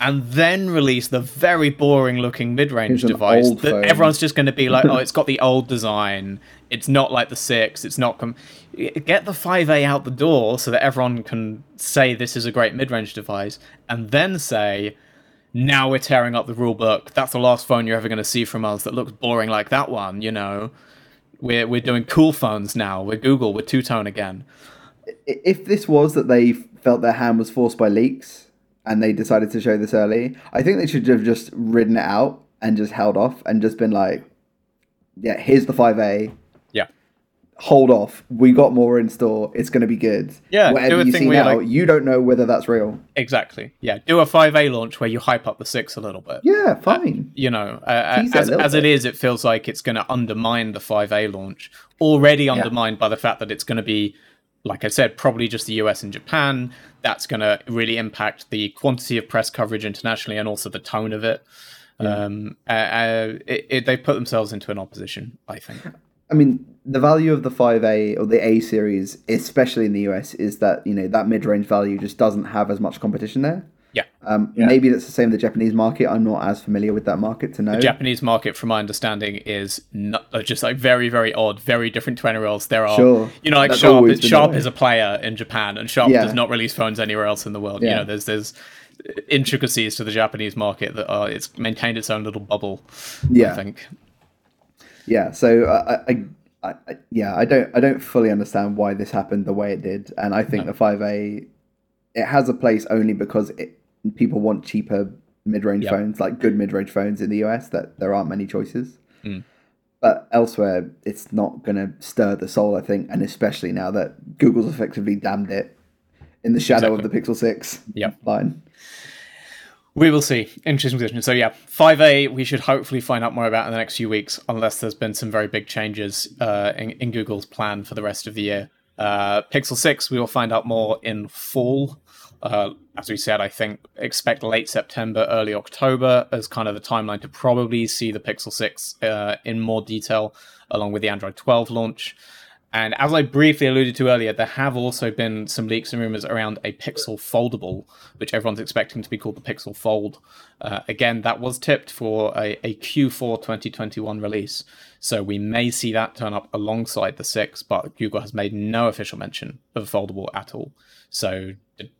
and then release the very boring looking mid range device that phone. everyone's just going to be like, [laughs] oh, it's got the old design. It's not like the 6. It's not. Com- Get the 5A out the door so that everyone can say this is a great mid range device and then say, now we're tearing up the rule book. That's the last phone you're ever going to see from us that looks boring like that one. You know, we're we're doing cool phones now. We're Google. We're two tone again. If this was that they felt their hand was forced by leaks and they decided to show this early, I think they should have just ridden it out and just held off and just been like, "Yeah, here's the 5A. Yeah, Hold off. We got more in store. It's going to be good. Yeah, do whatever a you thing see now, like- you don't know whether that's real. exactly. Yeah, do a five A launch where you hype up the six a little bit. Yeah, fine. You know, uh, a as, as it is, it feels like it's going to undermine the 5A launch. Already undermined by the fact that it's going to be, like I said, probably just the US and Japan. That's going to really impact the quantity of press coverage internationally and also the tone of it. Um, uh, uh, it, it, they put themselves into an opposition, I think. I mean, the value of the 5A or the A series, especially in the US, is that you know that mid-range value just doesn't have as much competition there. Yeah. Um, Yeah. Maybe that's the same in the Japanese market. I'm not as familiar with that market to know. Japanese market, from my understanding, is not, uh, just like very, very odd, very different to anywhere else. There are, Sure. you know, like That's Sharp. Is, Sharp is a player in Japan, and Sharp Yeah. does not release phones anywhere else in the world. You know, there's there's intricacies to the Japanese market that are it's maintained its own little bubble. Yeah. I think. Yeah. So uh, I, I, I, yeah, I don't, I don't fully understand why this happened the way it did, and I think the 5A, it has a place only because it, people want cheaper mid-range Yep. phones, like good mid-range phones in the US. That there aren't many choices. Mm. But elsewhere, it's not going to stir the soul, I think, and especially now that Google's effectively damned it in the shadow of the Pixel Six Yep. line. We will see. Interesting position. So yeah, 5A we should hopefully find out more about in the next few weeks, unless there's been some very big changes uh, in, in, Google's plan for the rest of the year. Uh, Pixel 6 we will find out more in fall. Uh, as we said, I think expect late September, early October as kind of the timeline to probably see the Pixel 6 uh, in more detail, along with the Android 12 launch. And as I briefly alluded to earlier, there have also been some leaks and rumors around a Pixel Foldable, which everyone's expecting to be called the Pixel Fold. Uh, again, that was tipped for a, a, Q4 2021 release, so we may see that turn up alongside the 6, but Google has made no official mention of a foldable at all. So,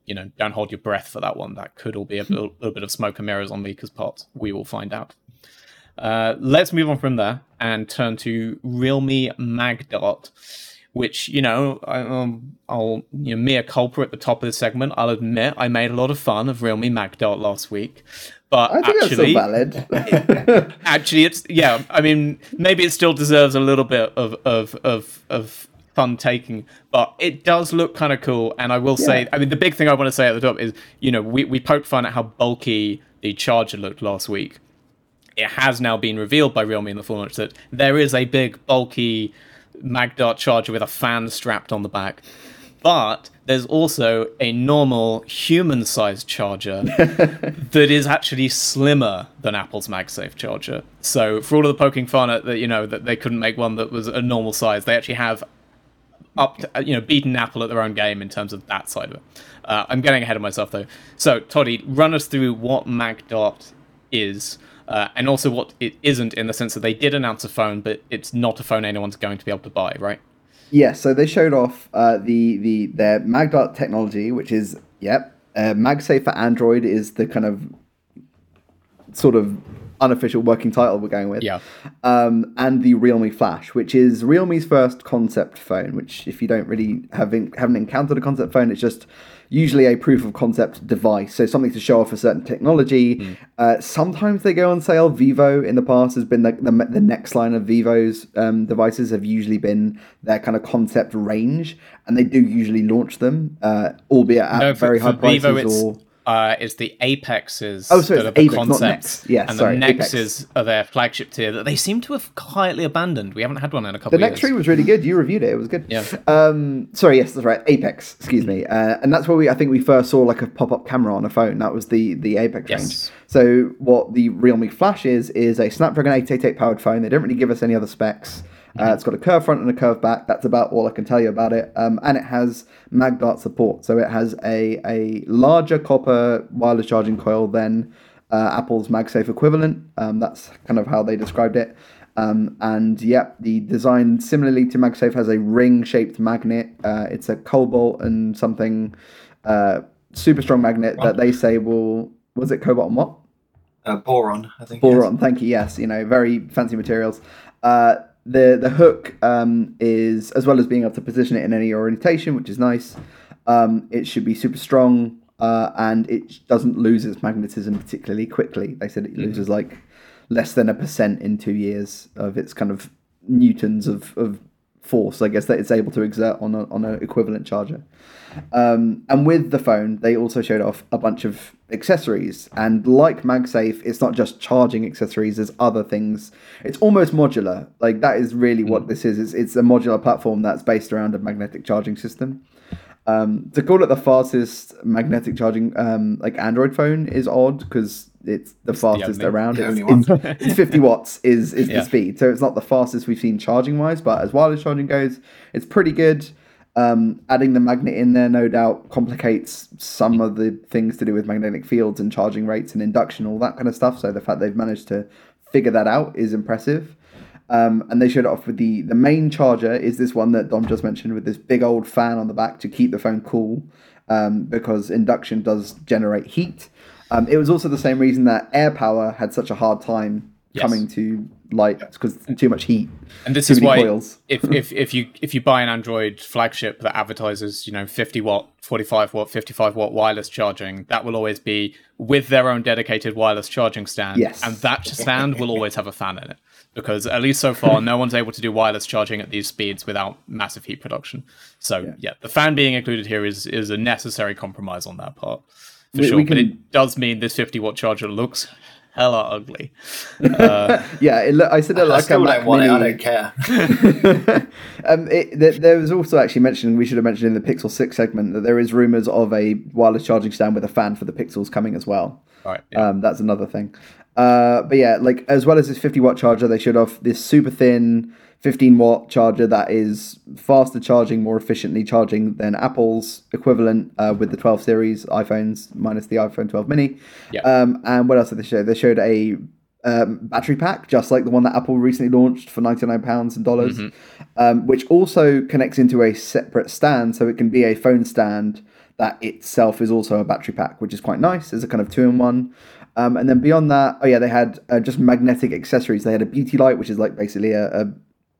you know, don't hold your breath for that one. That could all be a [laughs] little, little bit of smoke and mirrors on Leaker's part. We will find out. Uh, let's move on from there and turn to Realme MagDart, which you know I, um, I'll you know mea culpa at the top of the segment. I'll admit I made a lot of fun of Realme MagDart last week, but I think actually, that's valid. [laughs] actually, it's yeah. I mean, maybe it still deserves a little bit of of of of fun taking, but it does look kind of cool. And I will yeah. say, I mean, the big thing I want to say at the top is, you know, we we poked fun at how bulky the charger looked last week it has now been revealed by Realme in the full launch that there is a big, bulky MagDart charger with a fan strapped on the back. But there's also a normal human sized charger [laughs] that is actually slimmer than Apple's MagSafe charger. So for all of the poking fun at that, you know, that they couldn't make one that was a normal size, they actually have up to, you know, beaten Apple at their own game in terms of that side of it. Uh, I'm getting ahead of myself though. So Toddy, run us through what MagDart is uh, and also what it isn't in the sense that they did announce a phone, but it's not a phone anyone's going to be able to buy, right? Yeah, so they showed off uh, the the their MagDart technology, which is yep, uh, MagSafe for Android is the kind of sort of unofficial working title we're going with. Yeah. Um, and the Realme Flash, which is Realme's first concept phone. Which, if you don't really haven't haven't encountered a concept phone, it's just usually a proof of concept device, so something to show off a certain technology. Mm. Uh, sometimes they go on sale. Vivo in the past has been the, the, the next line of Vivo's um, devices have usually been their kind of concept range, and they do usually launch them, uh, albeit at no, very high prices. Vivo, or uh, is the Apexes oh, so are Apex, the concept, yeah, and sorry, the Nexes are their flagship tier that they seem to have quietly abandoned. We haven't had one in a couple. Of years. The of Nex 3 was really good. You reviewed it; it was good. Yeah. Um, sorry, yes, that's right. Apex, excuse me, uh, and that's where we I think we first saw like a pop up camera on a phone. That was the the Apex yes. range. So what the Realme Flash is is a Snapdragon 888 powered phone. They don't really give us any other specs. Uh, it's got a curved front and a curved back. That's about all I can tell you about it. Um, and it has MagDart support. So it has a, a larger copper wireless charging coil than uh, Apple's MagSafe equivalent. Um, that's kind of how they described it. Um, and yep, the design similarly to MagSafe has a ring-shaped magnet. Uh, it's a cobalt and something uh, super strong magnet that they say will was it cobalt and what? Uh, boron, I think. Boron, thank you. Yes, you know, very fancy materials. Uh, the the hook um, is as well as being able to position it in any orientation, which is nice. Um, it should be super strong uh, and it doesn't lose its magnetism particularly quickly. They said it mm-hmm. loses like less than a percent in two years of its kind of newtons of, of force, I guess, that it's able to exert on a, on an equivalent charger. Um, and with the phone, they also showed off a bunch of accessories. And like MagSafe, it's not just charging accessories, there's other things. It's almost modular. Like, that is really what mm. this is. It's, it's a modular platform that's based around a magnetic charging system. Um, to call it the fastest magnetic charging um, like Android phone is odd because it's the it's fastest the around. The it's, it's, [laughs] it's, 50 watts is is yeah. the speed, so it's not the fastest we've seen charging wise. But as wireless charging goes, it's pretty good. Um, adding the magnet in there, no doubt, complicates some of the things to do with magnetic fields and charging rates and induction, all that kind of stuff. So the fact they've managed to figure that out is impressive. Um, and they showed it off with the the main charger is this one that Dom just mentioned with this big old fan on the back to keep the phone cool um, because induction does generate heat. Um, it was also the same reason that AirPower had such a hard time yes. coming to light because too much heat. And this is why if, if if you if you buy an Android flagship that advertises you know 50 watt, 45 watt, 55 watt wireless charging, that will always be with their own dedicated wireless charging stand. Yes. and that stand will always have a fan in it because at least so far no one's able to do wireless charging at these speeds without massive heat production. So yeah, yeah the fan being included here is is a necessary compromise on that part. for We- sure. we But it does mean this 50 watt charger looks hella ugly. Uh, [laughs] Yeah, it, look- I said it I like still a don't Mac want it. I don't care. [laughs] um, it, there, there was also actually mentioned we should have mentioned in the Pixel Six segment that there is rumors of a wireless charging stand with a fan for the Pixels coming as well. right. yeah. Um, that's another thing. Uh, but yeah, like as well as this 50 watt charger, they showed off this super thin 15 watt charger that is faster charging, more efficiently charging than Apple's equivalent uh, with the 12 series iPhones minus the iPhone 12 mini. Yeah. Um, and what else did they show? They showed a um, battery pack, just like the one that Apple recently launched for 99 pounds and dollars, um, which also connects into a separate stand, so it can be a phone stand that itself is also a battery pack, which is quite nice. It's a kind of two in one. Um, and then beyond that, oh yeah, they had uh, just magnetic accessories. They had a beauty light, which is like basically a, a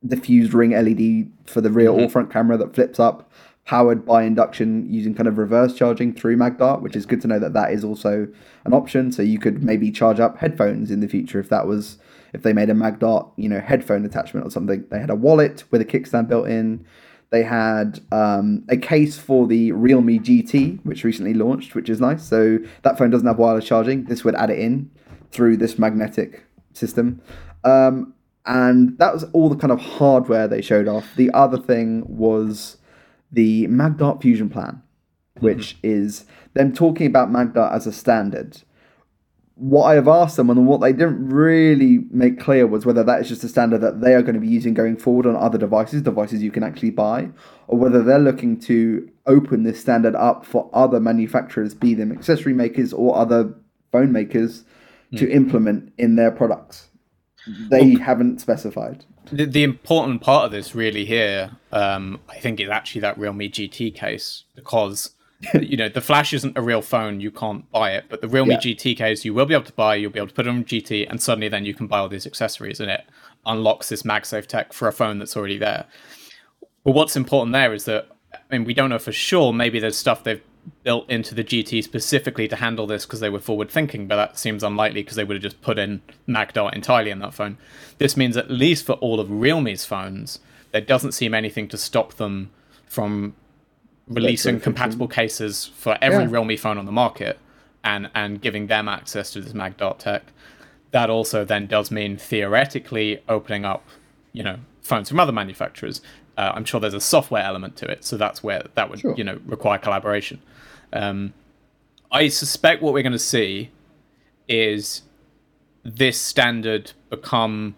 diffused ring LED for the rear or front camera that flips up, powered by induction using kind of reverse charging through MagDart, which is good to know that that is also an option. So you could maybe charge up headphones in the future if that was if they made a MagDart, you know, headphone attachment or something. They had a wallet with a kickstand built in. They had um, a case for the Realme GT, which recently launched, which is nice. So that phone doesn't have wireless charging. This would add it in through this magnetic system. Um, and that was all the kind of hardware they showed off. The other thing was the MagDart Fusion Plan, mm-hmm. which is them talking about MagDart as a standard. What I have asked them and what they didn't really make clear was whether that is just a standard that they are going to be using going forward on other devices, devices you can actually buy, or whether they're looking to open this standard up for other manufacturers, be them accessory makers or other phone makers, to mm. implement in their products. They haven't specified. The, the important part of this really here, um, I think, is actually that Realme GT case because [laughs] you know the Flash isn't a real phone; you can't buy it. But the Realme Yeah. GT case, you will be able to buy. You'll be able to put it on GT, and suddenly then you can buy all these accessories, and it unlocks this MagSafe tech for a phone that's already there. But what's important there is that I mean we don't know for sure. Maybe there's stuff they've built into the GT specifically to handle this because they were forward thinking, but that seems unlikely because they would have just put in MagDart entirely in that phone. This means at least for all of Realme's phones, there doesn't seem anything to stop them from releasing compatible cases for every Yeah. Realme phone on the market and and giving them access to this MagDart tech. That also then does mean theoretically opening up, you know, phones from other manufacturers. Uh, I'm sure there's a software element to it, so that's where that would Sure. you know require collaboration. Um, I suspect what we're going to see is this standard become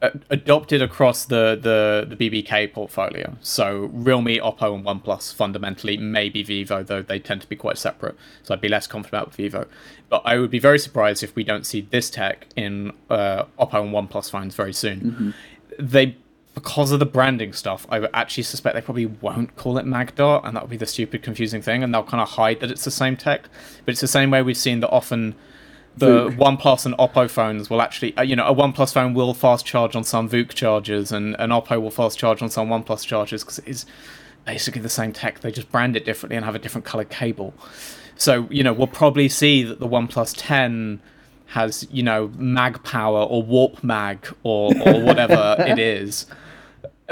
uh, adopted across the, the, the BBK portfolio. So Realme, Oppo, and OnePlus fundamentally, maybe Vivo, though they tend to be quite separate. So I'd be less confident about Vivo. But I would be very surprised if we don't see this tech in uh, Oppo and OnePlus phones very soon. They because of the branding stuff, I actually suspect they probably won't call it Magdart, and that would be the stupid, confusing thing, and they'll kind of hide that it's the same tech. But it's the same way we've seen that often the VOOC. OnePlus and Oppo phones will actually, uh, you know, a OnePlus phone will fast charge on some VOOC chargers, and an Oppo will fast charge on some OnePlus chargers because it is basically the same tech. They just brand it differently and have a different colored cable. So, you know, we'll probably see that the OnePlus 10 has, you know, mag power or warp mag or, or whatever [laughs] it is.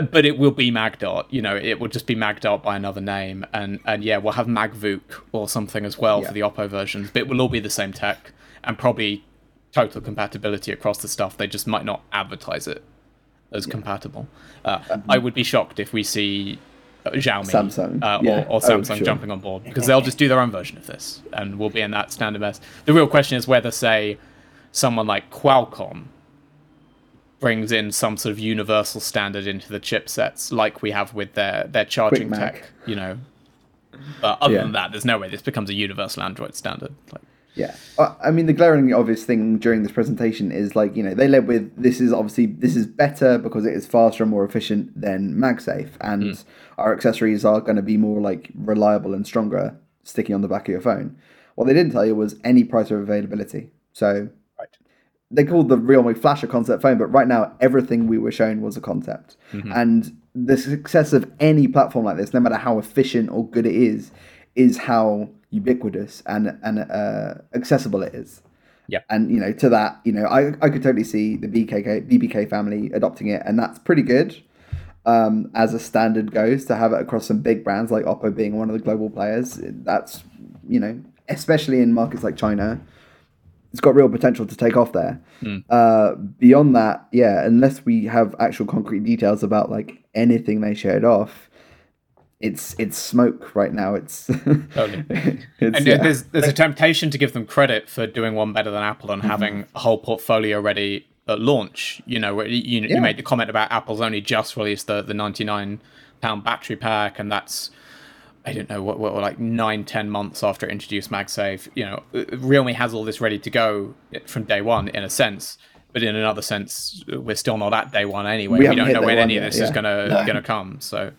But it will be Magdart, you know, it will just be Magdart by another name. And, and yeah, we'll have MagVook or something as well Yeah. for the Oppo versions, but it will all be the same tech and probably total compatibility across the stuff. They just might not advertise it as compatible. Uh, I would be shocked if we see uh, Xiaomi Samsung, uh, yeah. or, or Oh, Samsung sure. jumping on board because they'll just do their own version of this and we'll be in that standard mess. The real question is whether, say, someone like Qualcomm brings in some sort of universal standard into the chipsets like we have with their, their charging Quick tech, you know. But other Yeah. than that, there's no way this becomes a universal Android standard. Like, Yeah, I mean the glaring obvious thing during this presentation is like you know they led with this is obviously this is better because it is faster and more efficient than MagSafe, and hmm. our accessories are going to be more like reliable and stronger sticking on the back of your phone. What they didn't tell you was any price or availability. So. They called the Realme Flash a concept phone, but right now everything we were shown was a concept. And the success of any platform like this, no matter how efficient or good it is, is how ubiquitous and and uh, accessible it is. Yeah. And you know, to that, you know, I I could totally see the BKK BBK family adopting it, and that's pretty good. Um, as a standard goes to have it across some big brands like Oppo being one of the global players, that's you know especially in markets like China, it's got real potential to take off there. Mm. Uh, beyond that, yeah, unless we have actual concrete details about like anything they showed off, it's it's smoke right now. It's, [laughs] Totally. it's And yeah. there's there's a temptation to give them credit for doing one better than Apple and having a whole portfolio ready at launch. You know, where you, you, Yeah. made the comment about Apple's only just released the the 99 pound battery pack, and that's I don't know what, what like nine ten months after it introduced MagSafe. You know, uh, Realme has all this ready to go from day one in a sense. But in another sense, we're still not at day one anyway. We We, don't know when one any of yet, this is gonna No. gonna come. So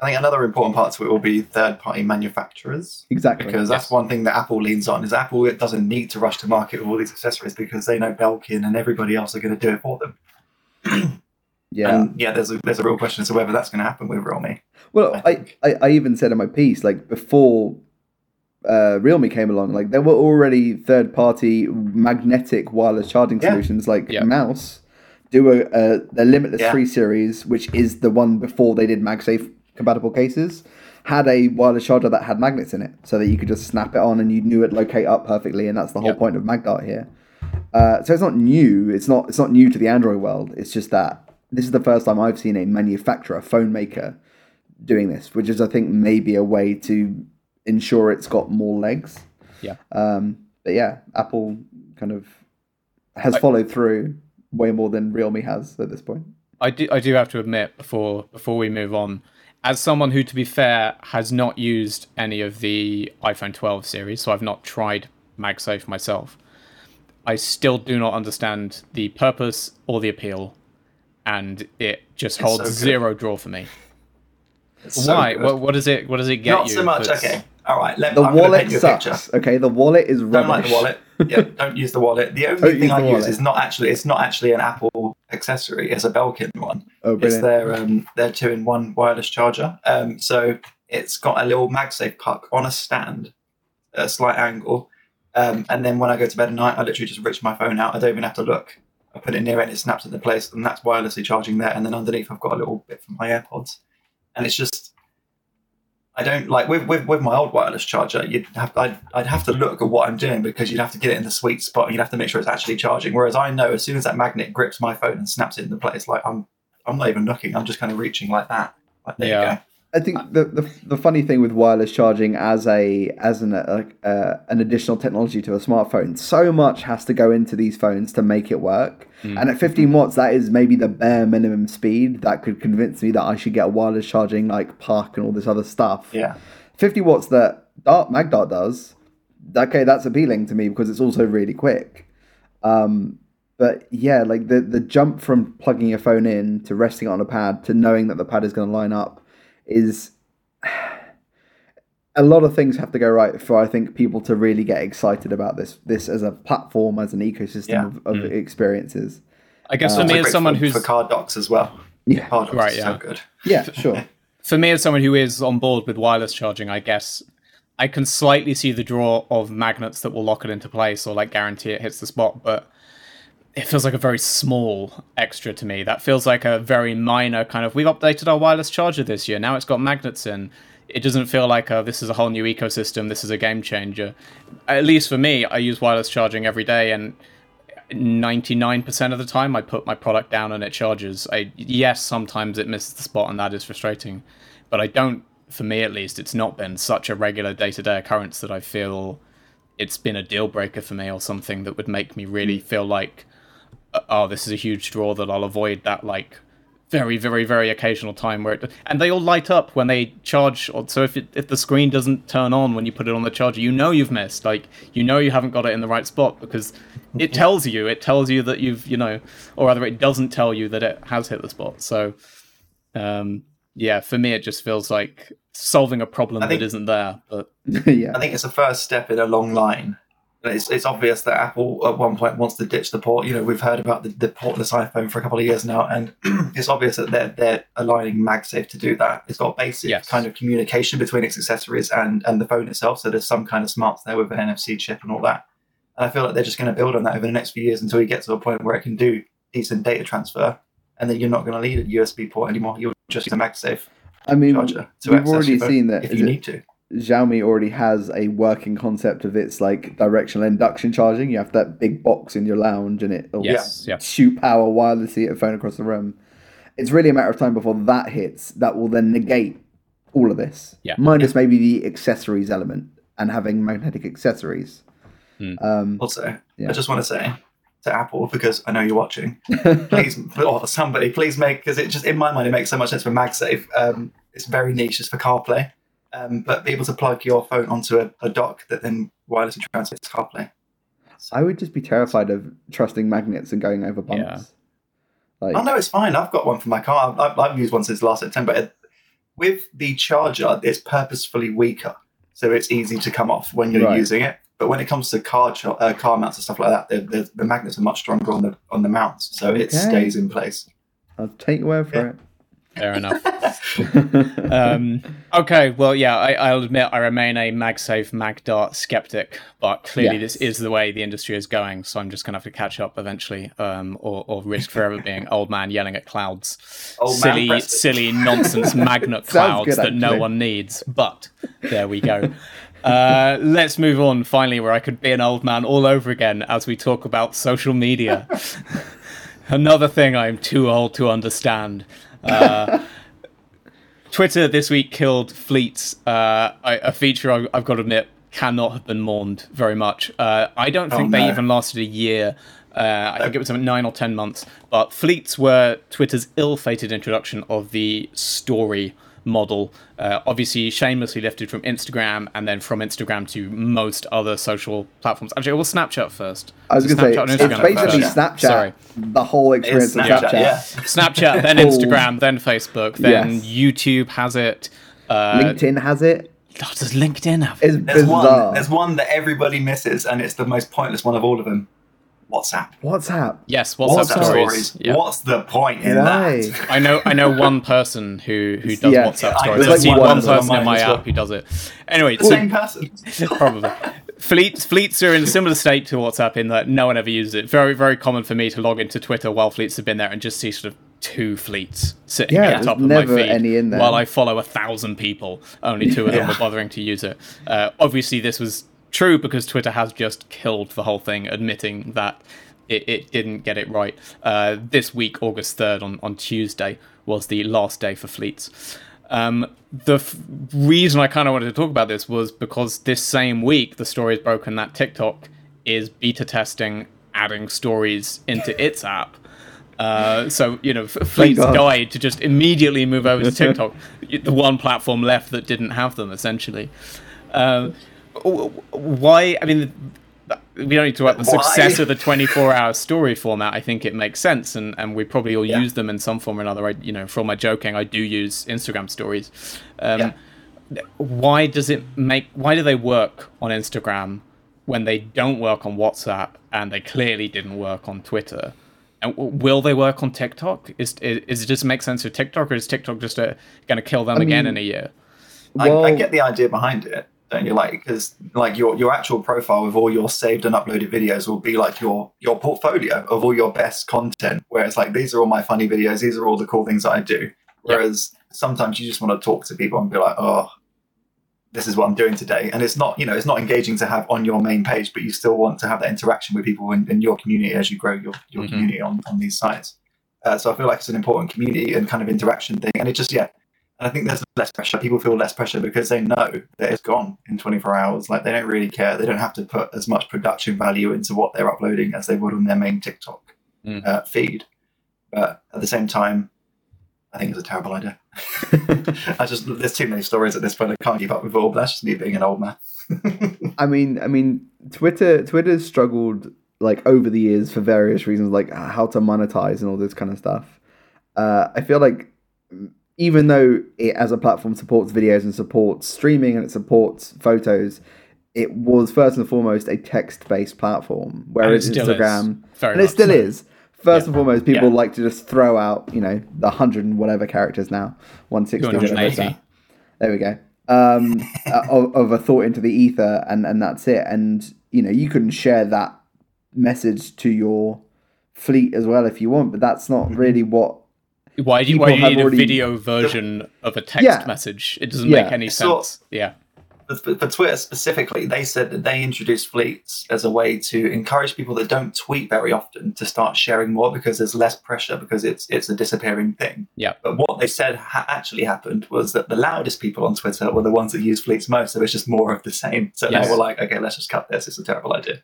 I think another important part to it will be third-party manufacturers. exactly because that's Yes. one thing that Apple leans on is Apple it doesn't need to rush to market with all these accessories because they know Belkin and everybody else are going to do it for them. [clears throat] yeah. And yeah, there's a there's a real question as to whether that's going to happen with Realme. Well, I I. I, I even said in my piece, like before uh, Realme came along, like there were already third party magnetic wireless charging Yeah. solutions like Yeah. Mous do a, a the Limitless Yeah. 3 series, which is the one before they did MagSafe compatible cases, had a wireless charger that had magnets in it so that you could just snap it on and you knew it locate up perfectly. And that's the whole Yeah. point of MagDart here. Uh, so it's not new. It's not. It's not new to the Android world. It's just that this is the first time I've seen a manufacturer, phone maker, doing this, which is I think maybe a way to ensure it's got more legs. Yeah. Um, but yeah, Apple kind of has followed through way more than Realme has at this point. I do I do have to admit before before we move on, as someone who to be fair has not used any of the iPhone 12 series, so I've not tried MagSafe myself. I still do not understand the purpose or the appeal, and it just It's holds so zero draw for me. It's so Why? good. What, what does it? What does it get Not you? so much. that's- Okay, all right. Let, The I'm wallet paint you a sucks. picture. Okay, the wallet is rubbish. Don't like the wallet. yeah, [laughs] don't use the wallet. The only Don't thing use I use is not actually it's not actually an Apple accessory. It's a Belkin one. Oh, It's their um, their two in one wireless charger. Um, so it's got a little MagSafe puck on a stand, at a slight angle. Um, and then when I go to bed at night, I literally just reach my phone out. I don't even have to look. I put it near it, and it snaps into place, and that's wirelessly charging there. And then underneath, I've got a little bit for my AirPods, and it's just. I don't like with, with, with my old wireless charger. You'd have I'd, I'd have to look at what I'm doing because you'd have to get it in the sweet spot. and You'd have to make sure it's actually charging. Whereas I know as soon as that magnet grips my phone and snaps it into place, like I'm I'm not even looking. I'm just kind of reaching like that. Like there Yeah. you go. I think the, the the funny thing with wireless charging as a as an uh, uh, an additional technology to a smartphone, so much has to go into these phones to make it work. And at 15 watts, that is maybe the bare minimum speed that could convince me that I should get a wireless charging like park and all this other stuff. Yeah. 50 watts that Dart Magdart does, okay, that's appealing to me because it's also really quick. Um, but yeah, like the the jump from plugging your phone in to resting it on a pad to knowing that the pad is going to line up is a lot of things have to go right for I think people to really get excited about this this as a platform as an ecosystem Yeah. of, of experiences. I guess Uh, for me, as someone for, who's for car docks as well. Yeah, Car docks Right, yeah. so good. yeah, [laughs] sure. for me as someone who is on board with wireless charging, I guess I can slightly see the draw of magnets that will lock it into place or like guarantee it hits the spot, but it feels like a very small extra to me. That feels like a very minor kind of we've updated our wireless charger this year. Now it's got magnets in. It doesn't feel like a, this is a whole new ecosystem. This is a game changer. At least for me, I use wireless charging every day, and 99% of the time I put my product down and it charges. I yes, sometimes it misses the spot and that is frustrating, but I don't for me at least it's not been such a regular day-to-day occurrence that I feel it's been a deal breaker for me or something that would make me really hmm. feel like oh this is a huge draw that I'll avoid that like very very very occasional time where it and they all light up when they charge so if it, if the screen doesn't turn on when you put it on the charger you know you've missed like you know you haven't got it in the right spot because it tells you it tells you that you've you know or rather it doesn't tell you that it has hit the spot so um yeah for me it just feels like solving a problem think- that isn't there but [laughs] yeah. I think it's a first step in a long line. It's, it's obvious that Apple at one point wants to ditch the port. You know, we've heard about the, the portless iPhone for a couple of years now, and [clears throat] it's obvious that they're they're aligning MagSafe to do that. It's got basic Yes. kind of communication between its accessories and and the phone itself. So there's some kind of smarts there with an NFC chip and all that. And I feel like they're just going to build on that over the next few years until we get to a point where it can do decent data transfer, and then you're not going to need a USB port anymore. You'll just use a MagSafe I mean, charger to we've access already your phone seen that. if you it- need to. Xiaomi already has a working concept of its like directional induction charging. You have that big box in your lounge, and it'll Yes, yeah. shoot power wirelessly at a phone across the room. It's really a matter of time before that hits. That will then negate all of this, Yeah. minus maybe the accessories element and having magnetic accessories. Um, Also, Yeah. I just want to say to Apple because I know you're watching. [laughs] please, or somebody, please make because it just in my mind it makes so much sense for MagSafe. Um, it's very niche, just for CarPlay, um, but be able to plug your phone onto a, a dock that then wirelessly transmits to CarPlay. I would just be terrified of trusting magnets and going over bumps. Yeah. Like, Oh no, it's fine. I've got one for my car. I've, I've used one since last September. It- with the charger, it's purposefully weaker, so it's easy to come off when you're Right. using it. But when it comes to car char- uh, car mounts and stuff like that, the, the, the magnets are much stronger on the on the mounts, so it Okay. stays in place. I'll take your word for Fair enough. [laughs] [laughs] Um, okay, well, yeah, I, I'll admit I remain a MagSafe, MagDart skeptic, but clearly Yes. this is the way the industry is going, so I'm just going to have to catch up eventually, um, or, or risk forever being old man yelling at clouds. Old man silly, Preston. silly nonsense [laughs] magnet clouds good, that no one needs. But there we go. Uh, let's move on finally, where I could be an old man all over again as we talk about social media. Another thing I'm too old to understand. Uh, Twitter this week killed fleets, uh, I- a feature I- I've got to admit cannot have been mourned very much. Uh, I don't think Oh, they even lasted a year. Uh, I think it was about nine or ten months. But fleets were Twitter's ill-fated introduction of the story model. Uh, obviously, shamelessly lifted from Instagram, and then from Instagram to most other social platforms. Actually, well, Snapchat first. I was So going to Snapchat and say, it's basically first. Snapchat, Sorry. the whole experience of Snapchat, Snapchat. yeah. [laughs] Snapchat, then Instagram, then Facebook, then Yes. YouTube has it. Uh, LinkedIn has it. oh, does LinkedIn have it? There's one. There's one that everybody misses, and it's the most pointless one of all of them. WhatsApp. WhatsApp. Yes, WhatsApp, stories. Yeah. What's the point in Why? that? I know I know one [laughs] person who who does Yeah. WhatsApp I- stories. there's I've like seen one one on person in my as app who does it. Anyway, The so same person. [laughs] probably fleets fleets are in a similar state to WhatsApp in that no one ever uses it. Very very common for me to log into Twitter while fleets have been there and just see sort of two fleets sitting Yeah, at the top of never my feed any in there. while I follow a thousand people. Only two of them Yeah. are bothering to use it. Uh, obviously, this was true because Twitter has just killed the whole thing, admitting that it, it didn't get it right. Uh, this week, August 3rd, on, on Tuesday, was the last day for fleets. Um, the f- reason I kind of wanted to talk about this was because this same week, the story is broken that TikTok is beta testing adding stories into its app. Uh, so you know, Fleet's guide to just immediately move over to TikTok, the one platform left that didn't have them, essentially. Um, w- why? I mean, we don't need to talk about the Why? success of the 24-hour story format. I think it makes sense, and, and we probably all Yeah. use them in some form or another. I, you know, for all my joking, I do use Instagram stories. Um, Yeah. Why does it make? Why do they work on Instagram when they don't work on WhatsApp, and they clearly didn't work on Twitter? And will they work on TikTok? Is, is, is it just make sense for TikTok, or is TikTok just uh going to kill them again mean- in a year? Well, I, I get the idea behind it, don't you? Like, because like your your actual profile with all your saved and uploaded videos will be like your your portfolio of all your best content. Where it's like these are all my funny videos, these are all the cool things that I do. Whereas sometimes you just want to talk to people and be like, oh, this is what I'm doing today, and it's not you know it's not engaging to have on your main page, but you still want to have that interaction with people in, in your community as you grow your your Mhm. community on on these sites. Uh, so I feel like it's an important community and kind of interaction thing, and it just yeah. And I think there's less pressure. People feel less pressure because they know that it's gone in 24 hours. Like they don't really care. They don't have to put as much production value into what they're uploading as they would on their main TikTok Mm. uh, feed. But at the same time, I think it's a terrible idea. [laughs] I just there's too many stories at this point. I can't keep up with all. But that's just me being an old man. [laughs] I mean, I mean, Twitter, Twitter's struggled like over the years for various reasons, like how to monetize and all this kind of stuff. Uh, I feel like even though it as a platform supports videos and supports streaming and it supports photos, it was first and foremost a text-based platform, whereas is. Instagram, and it still so. is. First Yeah. and foremost, people Yeah. like to just throw out, you know, the hundred and whatever characters now, one sixty. 280. There we go. Um, [laughs] uh, of, of a thought into the ether, and and that's it. And you know, you can share that message to your fleet as well if you want, but that's not really what. Why do you, why do you need already- a video version of a text Yeah. message? It doesn't Yeah. make any So- sense. Yeah. for, for Twitter specifically, they said that they introduced fleets as a way to encourage people that don't tweet very often to start sharing more because there's less pressure because it's it's a disappearing thing. Yeah. But what they said ha- actually happened was that the loudest people on Twitter were the ones that use fleets most. So it's just more of the same. So Yes. they were like, okay, let's just cut this. It's a terrible idea.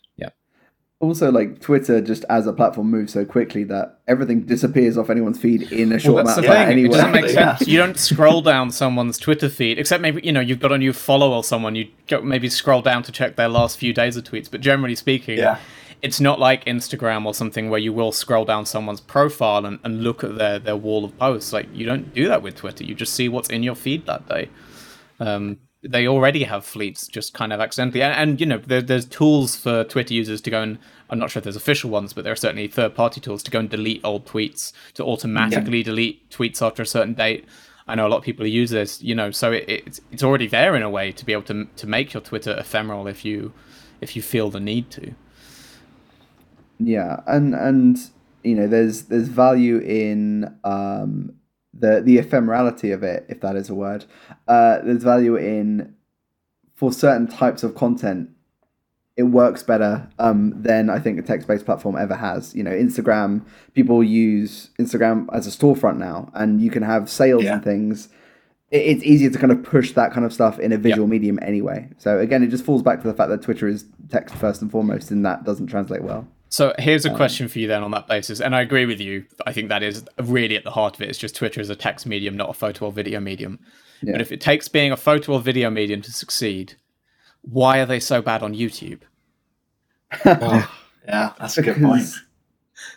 Also, like Twitter, just as a platform, moves so quickly that everything disappears off anyone's feed in a short Well, amount of time. Anyway, It doesn't make [laughs] Yeah. sense. You don't scroll down someone's Twitter feed, except maybe you know you've got a new follower someone. You maybe scroll down to check their last few days of tweets. But generally speaking, Yeah. it's not like Instagram or something where you will scroll down someone's profile and, and look at their their wall of posts. Like you don't do that with Twitter. You just see what's in your feed that day. Um, they already have fleets just kind of accidentally and, and you know there, there's tools for twitter users to go and i'm not sure if there's official ones but there are certainly third party tools to go and delete old tweets to automatically delete tweets after a certain date. I know a lot of people use this you know so it, it's it's already there in a way to be able to to make your twitter ephemeral if you if you feel the need to. Yeah, and and you know, there's there's value in um, the the ephemerality of it, if that is a word. Uh, there's value in for certain types of content. It works better um, than I think a text-based platform ever has. You know, Instagram people use Instagram as a storefront now, and you can have sales Yeah. and things. It, it's easier to kind of push that kind of stuff in a visual medium anyway. So again, it just falls back to the fact that Twitter is text first and foremost, and that doesn't translate well. So here's a question for you then on that basis, and I agree with you. I think that is really at the heart of it. It's just Twitter is a text medium, not a photo or video medium. But if it takes being a photo or video medium to succeed, why are they so bad on YouTube? [laughs] Yeah, that's a good point. [laughs]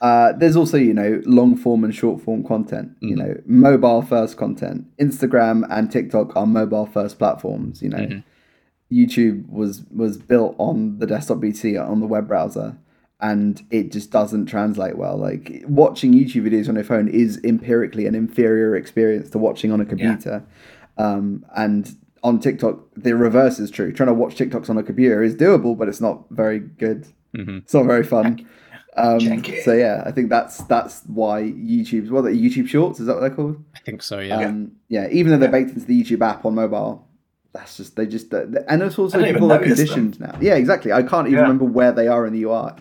Uh, there's also, you know, long form and short form content, you Mm-hmm. know, mobile first content. Instagram and TikTok are mobile first platforms, you know. Mm-hmm. YouTube was was built on the desktop PC on the web browser and it just doesn't translate well. Like watching YouTube videos on your phone is empirically an inferior experience to watching on a computer. Um, and on TikTok, the reverse is true. Trying to watch TikToks on a computer is doable, but it's not very good. It's not very fun. Um, so yeah, I think that's that's why YouTube's they, YouTube Shorts is that what they're called? I think so, yeah. Um, yeah, even though they're baked into the YouTube app on mobile, that's just they just and it's also I don't even people are conditioned now. Yeah, exactly. I can't even Yeah. remember where they are in the UI.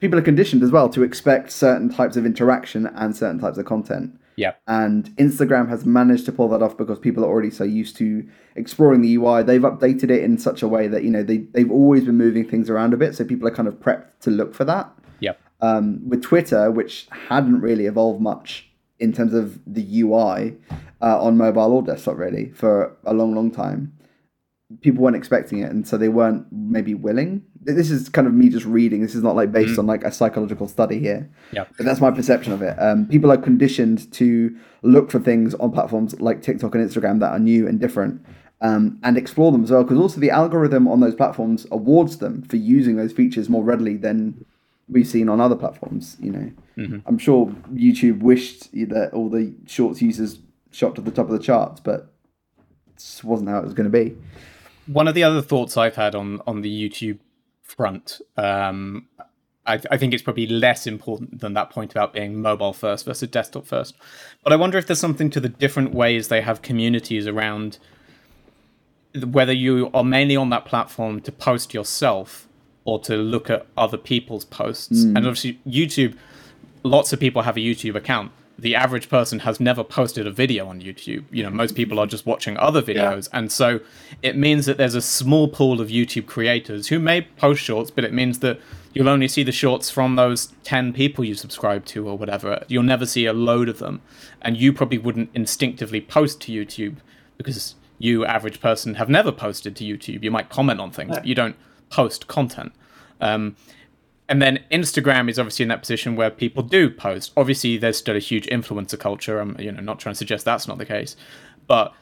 People are conditioned as well to expect certain types of interaction and certain types of content. yeah. And Instagram has managed to pull that off because people are already so used to exploring the UI. They've updated it in such a way that you know they they've always been moving things around a bit, so people are kind of prepped to look for that Yep. um, with Twitter, which hadn't really evolved much in terms of the UI uh, on mobile or desktop, really, for a long, long time. People weren't expecting it, and so they weren't maybe willing. This is kind of me just reading. This is not like based on like a psychological study here, Yeah. but that's my perception of it. Um, people are conditioned to look for things on platforms like TikTok and Instagram that are new and different. Um, and explore them as well, because also the algorithm on those platforms awards them for using those features more readily than we've seen on other platforms. You know, I'm sure YouTube wished that all the shorts users shot to the top of the charts, but it just wasn't how it was going to be. One of the other thoughts I've had on on the YouTube front, um, I, I think it's probably less important than that point about being mobile first versus desktop first. But I wonder if there's something to the different ways they have communities around whether you are mainly on that platform to post yourself or to look at other people's posts. And obviously, YouTube, lots of people have a YouTube account. The average person has never posted a video on YouTube. You know, most people are just watching other videos. And so it means that there's a small pool of YouTube creators who may post shorts, but it means that you'll only see the shorts from those 10 people you subscribe to or whatever. You'll never see a load of them. And you probably wouldn't instinctively post to YouTube because you, average person, have never posted to YouTube. You might comment on things, but you don't post content. Um, and then Instagram is obviously in that position where people do post. Obviously, there's still a huge influencer culture. I'm, you know, not trying to suggest that's not the case, but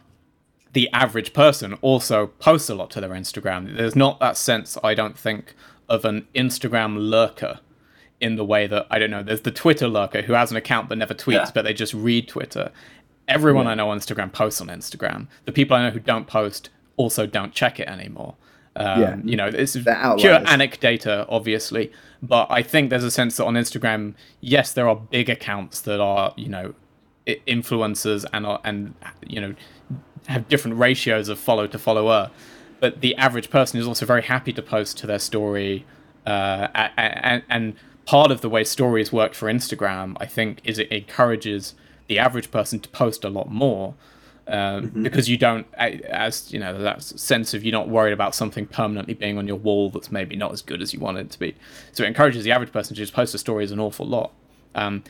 the average person also posts a lot to their Instagram. There's not that sense, I don't think, of an Instagram lurker in the way that I don't know. There's the Twitter lurker who has an account but never tweets, Yeah. but they just read Twitter. Everyone I know on Instagram posts on Instagram. The people I know who don't post also don't check it anymore. Um, Yeah. you know, it's pure anecdata, obviously, but I think there's a sense that on Instagram, yes, there are big accounts that are, you know, influencers and are, and you know have different ratios of follow to follower, but the average person is also very happy to post to their story, uh, and, and part of the way stories work for Instagram, I think, is it encourages the average person to post a lot more. Um, mm-hmm. Because you don't, as you know, that sense of you're not worried about something permanently being on your wall that's maybe not as good as you want it to be. So it encourages the average person to just post a story as an awful lot. Um,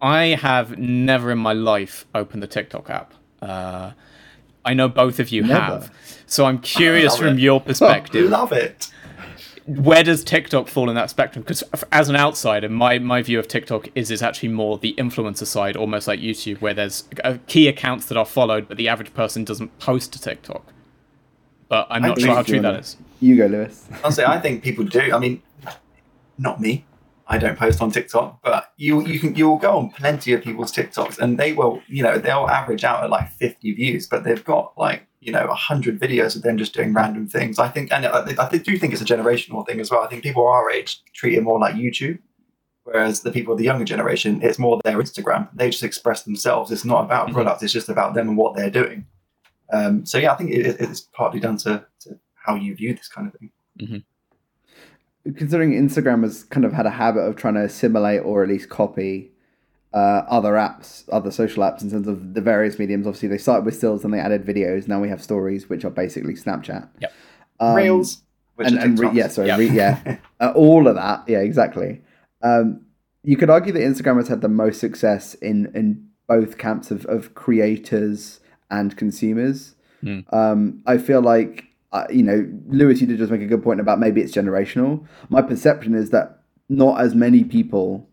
I have never in my life opened the TikTok app. Uh, I know both of you never. have. So I'm curious from it. your [laughs] perspective. love it. Where does TikTok fall in that spectrum? Because as an outsider, my, my view of TikTok is is actually more the influencer side, almost like YouTube, where there's uh, key accounts that are followed, but the average person doesn't post to TikTok. But I'm not sure how true that is. You go, Lewis. Honestly, I think people do. I mean, not me. I don't post on TikTok, but you you can you'll go on plenty of people's TikToks and they will you know they'll average out at like 50 views, but they've got like you know 100 videos of them just doing random things. I think and I, I do think it's a generational thing as well. I think people our age treat it more like YouTube, whereas the people of the younger generation it's more their Instagram. They just express themselves. It's not about mm-hmm. products. It's just about them and what they're doing. Um, so yeah, I think it, it's partly down to, to how you view this kind of thing. Mm-hmm considering Instagram has kind of had a habit of trying to assimilate or at least copy uh, other apps, other social apps in terms of the various mediums. Obviously, they started with stills and they added videos. Now we have stories, which are basically Snapchat. Yep. Um, Reels. And, and re- yeah, sorry, yep. re- yeah, [laughs] uh, all of that. Yeah, exactly. Um, you could argue that Instagram has had the most success in in both camps of, of creators and consumers. Mm. Um, I feel like uh, you know, Lewis, you did just make a good point about maybe it's generational. My perception is that not as many people,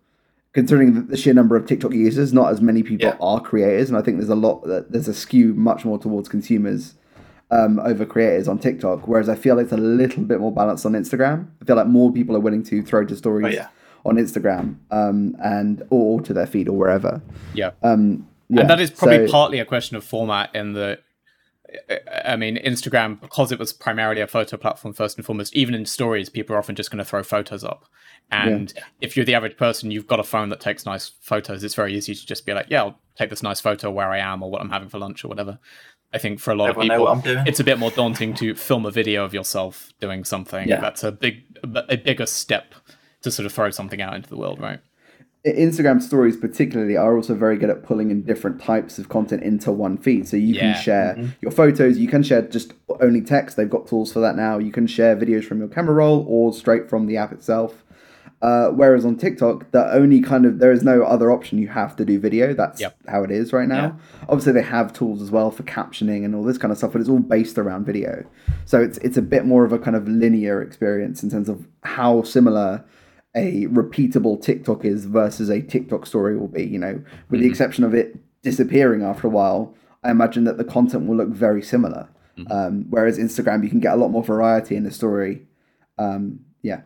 considering the sheer number of TikTok users, not as many people yeah. are creators, and I think there's a lot that there's a skew much more towards consumers um, over creators on TikTok. Whereas I feel like it's a little bit more balanced on Instagram. I feel like more people are willing to throw to stories. Oh, yeah. On Instagram, um, and or to their feed or wherever. Yeah. Um, yeah. And that is probably so, partly a question of format in the I mean, Instagram, because it was primarily a photo platform first and foremost, even in stories, people are often just going to throw photos up. And yeah. if you're the average person, you've got a phone that takes nice photos. It's very easy to just be like, yeah, I'll take this nice photo where I am or what I'm having for lunch or whatever. I think for a lot Everyone of people, it's a bit more daunting to film a video of yourself doing something. Yeah. That's a big, a bigger step to sort of throw something out into the world, right? Instagram stories, particularly, are also very good at pulling in different types of content into one feed. So you yeah. can share mm-hmm. your photos, you can share just only text. They've got tools for that now. You can share videos from your camera roll or straight from the app itself. Uh, whereas on TikTok, the only kind of there is no other option. You have to do video. That's yep. how it is right now. Yeah. Obviously, they have tools as well for captioning and all this kind of stuff, but it's all based around video. So it's it's a bit more of a kind of linear experience in terms of how similar a repeatable TikTok is versus a TikTok story will be. You know, with mm-hmm. the exception of it disappearing after a while, I imagine that the content will look very similar. Mm-hmm. Um, whereas Instagram, you can get a lot more variety in the story. Um, yeah.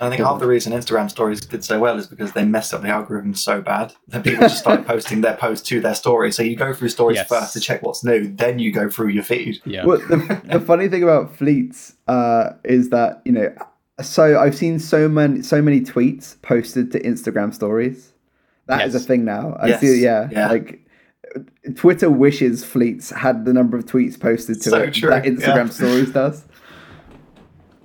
I think half the reason Instagram stories did so well is because they messed up the algorithm so bad that people just started [laughs] posting their posts to their story. So you go through stories yes. first to check what's new, then you go through your feed. Yeah. Well, the, the funny thing about fleets uh, is that you know so I've seen so many so many tweets posted to Instagram stories. That yes. is a thing now. I yes. see. Yeah, yeah, like Twitter wishes Fleets had the number of tweets posted to so it true. that Instagram yeah. stories does,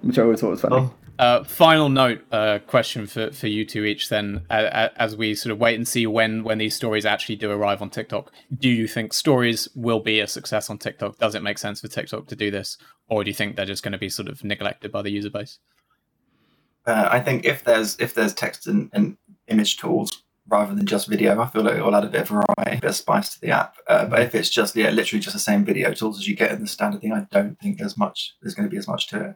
which I always thought was funny. Oh. Uh, final note uh, question for, for you two each then uh, as we sort of wait and see when when these stories actually do arrive on tiktok do you think stories will be a success on tiktok does it make sense for tiktok to do this or do you think they're just going to be sort of neglected by the user base uh, I think if there's if there's text and, and, image tools rather than just video, I feel like it will add a bit of variety, a bit of spice to the app. Uh, but if it's just yeah, literally just the same video tools as you get in the standard thing, I don't think there's much. There's going to be as much to it.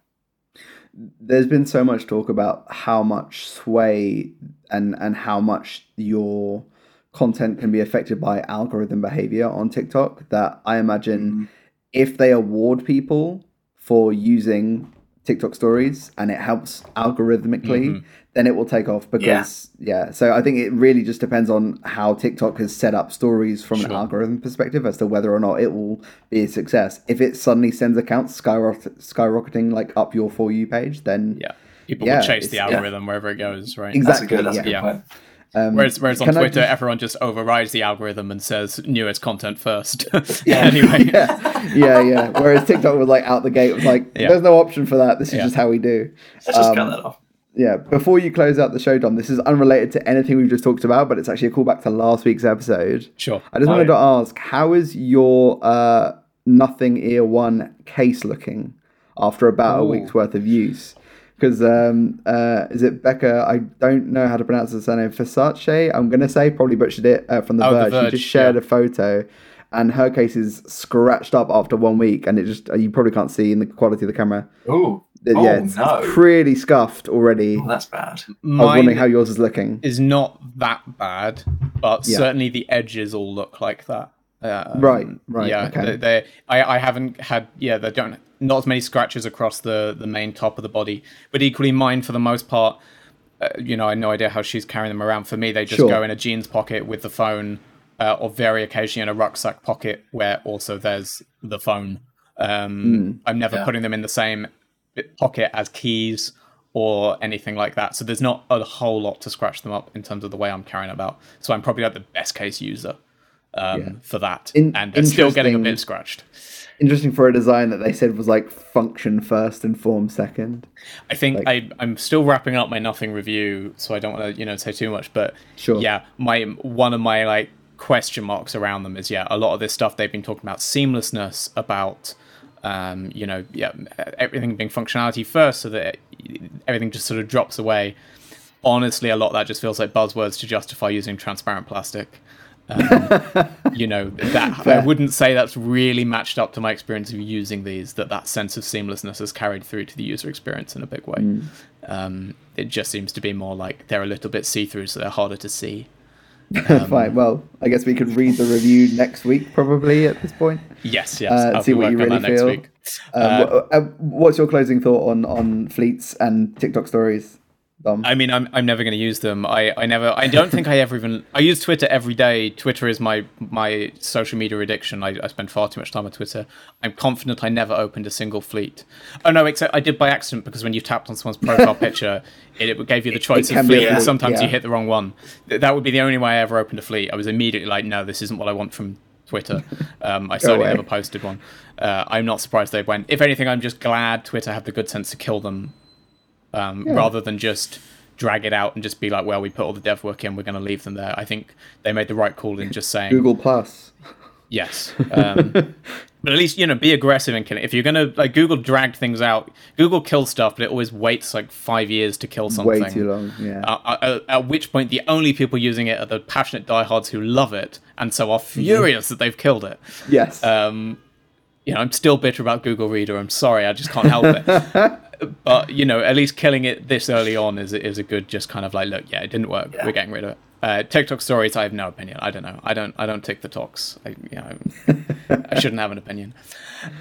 There's been so much talk about how much sway and and how much your content can be affected by algorithm behavior on TikTok that I imagine mm. if they award people for using TikTok stories and it helps algorithmically, mm-hmm. then it will take off because yeah. yeah. So I think it really just depends on how TikTok has set up stories from sure. an algorithm perspective as to whether or not it will be a success. If it suddenly sends accounts skyrocket, skyrocketing like up your for you page, then yeah, people yeah, will chase the algorithm yeah. wherever it goes. Right? Exactly. That's a good, that's a good point. Um, Whereas, whereas on Twitter, just- everyone just overrides the algorithm and says newest content first. [laughs] Yeah. [laughs] anyway, [laughs] yeah, yeah, yeah. Whereas TikTok was like out the gate was like, Yeah. there's no option for that. This is Yeah. just how we do. Let's just Um, cut that off. Yeah. Before you close out the show, Dom, this is unrelated to anything we've just talked about, but it's actually a callback to last week's episode. sure. I just Oh, wanted yeah. to ask, how is your uh, Nothing Ear One case looking after about a week's worth of use? Because um, uh, is it Becca? I don't know how to pronounce the surname. Farsace. I'm gonna say probably butchered it uh, from the Oh, The Verge. She just shared yeah. a photo, and her case is scratched up after one week, and it just uh, you probably can't see in the quality of the camera. Ooh. Uh, Oh, yeah, it's, no. it's pretty scuffed already. Oh, that's bad. I was wondering how yours is looking. is not that bad, but Yeah. certainly the edges all look like that. Um, Right, right, Yeah, okay. they, they- I, I haven't had. Yeah, they don't. Not as many scratches across the the main top of the body, but equally mine for the most part. Uh, you know, I have no idea how she's carrying them around. For me, they just Sure. go in a jeans pocket with the phone, uh, or very occasionally in a rucksack pocket where also there's the phone. Um, Hmm. I'm never Yeah. putting them in the same pocket as keys or anything like that. So there's not a whole lot to scratch them up in terms of the way I'm carrying about. So I'm probably like the best case user um, Yeah. for that, In- and they're still getting a bit scratched. Interesting for a design that they said was like function first and form second. I think Like- I, I'm still wrapping up my nothing review, so I don't want to you know say too much. But Sure. yeah, my one of my like question marks around them is yeah, a lot of this stuff they've been talking about seamlessness, about um, you know yeah everything being functionality first, so that everything just sort of drops away. Honestly, a lot of that just feels like buzzwords to justify using transparent plastic. Um, you know that [laughs] I wouldn't say that's really matched up to my experience of using these. That that sense of seamlessness has carried through to the user experience in a big way. Mm. Um, it just seems to be more like they're a little bit see through, so they're harder to see. [laughs] Um, Fine. Well, I guess we could read the review next week, probably at this point. Yes, yes. Uh, I'll see what you really next feel. week. Um, Uh, uh, what's your closing thought on on fleets and TikTok stories, Dom? I mean, I'm I'm never going to use them. I, I never. I don't think I ever even. I use Twitter every day. Twitter is my my social media addiction. I, I spend far too much time on Twitter. I'm confident I never opened a single fleet. Oh no, except I did by accident because when you tapped on someone's profile [laughs] picture, it, it gave you the choice of fleet, and sometimes you hit the wrong one. That would be the only way I ever opened a fleet. I was immediately like, no, this isn't what I want from Twitter. Um, I [laughs] certainly away. never posted one. Uh, I'm not surprised they went. If anything, I'm just glad Twitter had the good sense to kill them um, rather than just drag it out and just be like, well, we put all the dev work in, we're going to leave them there. I think they made the right call in just saying Google Plus. yes. Um, [laughs] but at least you know, be aggressive and. If you're gonna like Google dragged things out, Google kills stuff, but it always waits like five years to kill something. Way too long. Yeah. Uh, uh, at which point, the only people using it are the passionate diehards who love it and so are furious that they've killed it. yes. Um, you know, I'm still bitter about Google Reader. I'm sorry, I just can't help it. [laughs] but you know, at least killing it this early on is is a good, just kind of like, look, yeah, it didn't work. Yeah. We're getting rid of it. Uh, TikTok stories, I have no opinion. I don't know. I don't. I don't tick the talks. I, you know, I shouldn't have an opinion.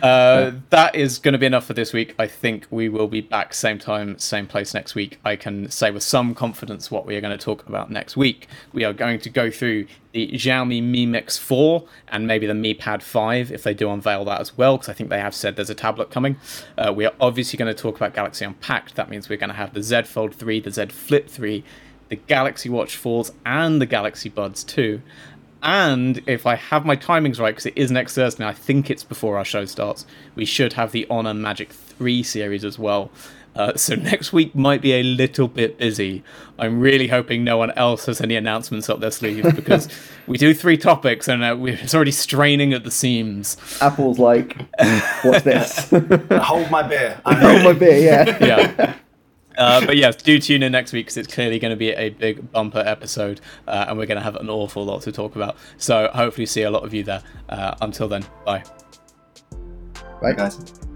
Uh, that is going to be enough for this week. I think we will be back same time, same place next week. I can say with some confidence what we are going to talk about next week. We are going to go through the Xiaomi Mi Mix 4 and maybe the Mi Pad 5 if they do unveil that as well, because I think they have said there's a tablet coming. Uh, we are obviously going to talk about Galaxy Unpacked. That means we're going to have the Z Fold 3, the Z Flip 3, the Galaxy Watch 4s, and the Galaxy Buds 2. And if I have my timings right, because it is next Thursday, I think it's before our show starts, we should have the Honor Magic 3 series as well. Uh, so [laughs] next week might be a little bit busy. I'm really hoping no one else has any announcements up their sleeves [laughs] because we do three topics and uh, we're it's already straining at the seams. Apple's like, what's this? [laughs] Hold my beer. I'm oh my beer, yeah. yeah. Uh, but yes, do tune in next week because it's clearly going to be a big bumper episode, uh, and we're going to have an awful lot to talk about. So hopefully, see a lot of you there. Uh, until then, bye. Bye, guys.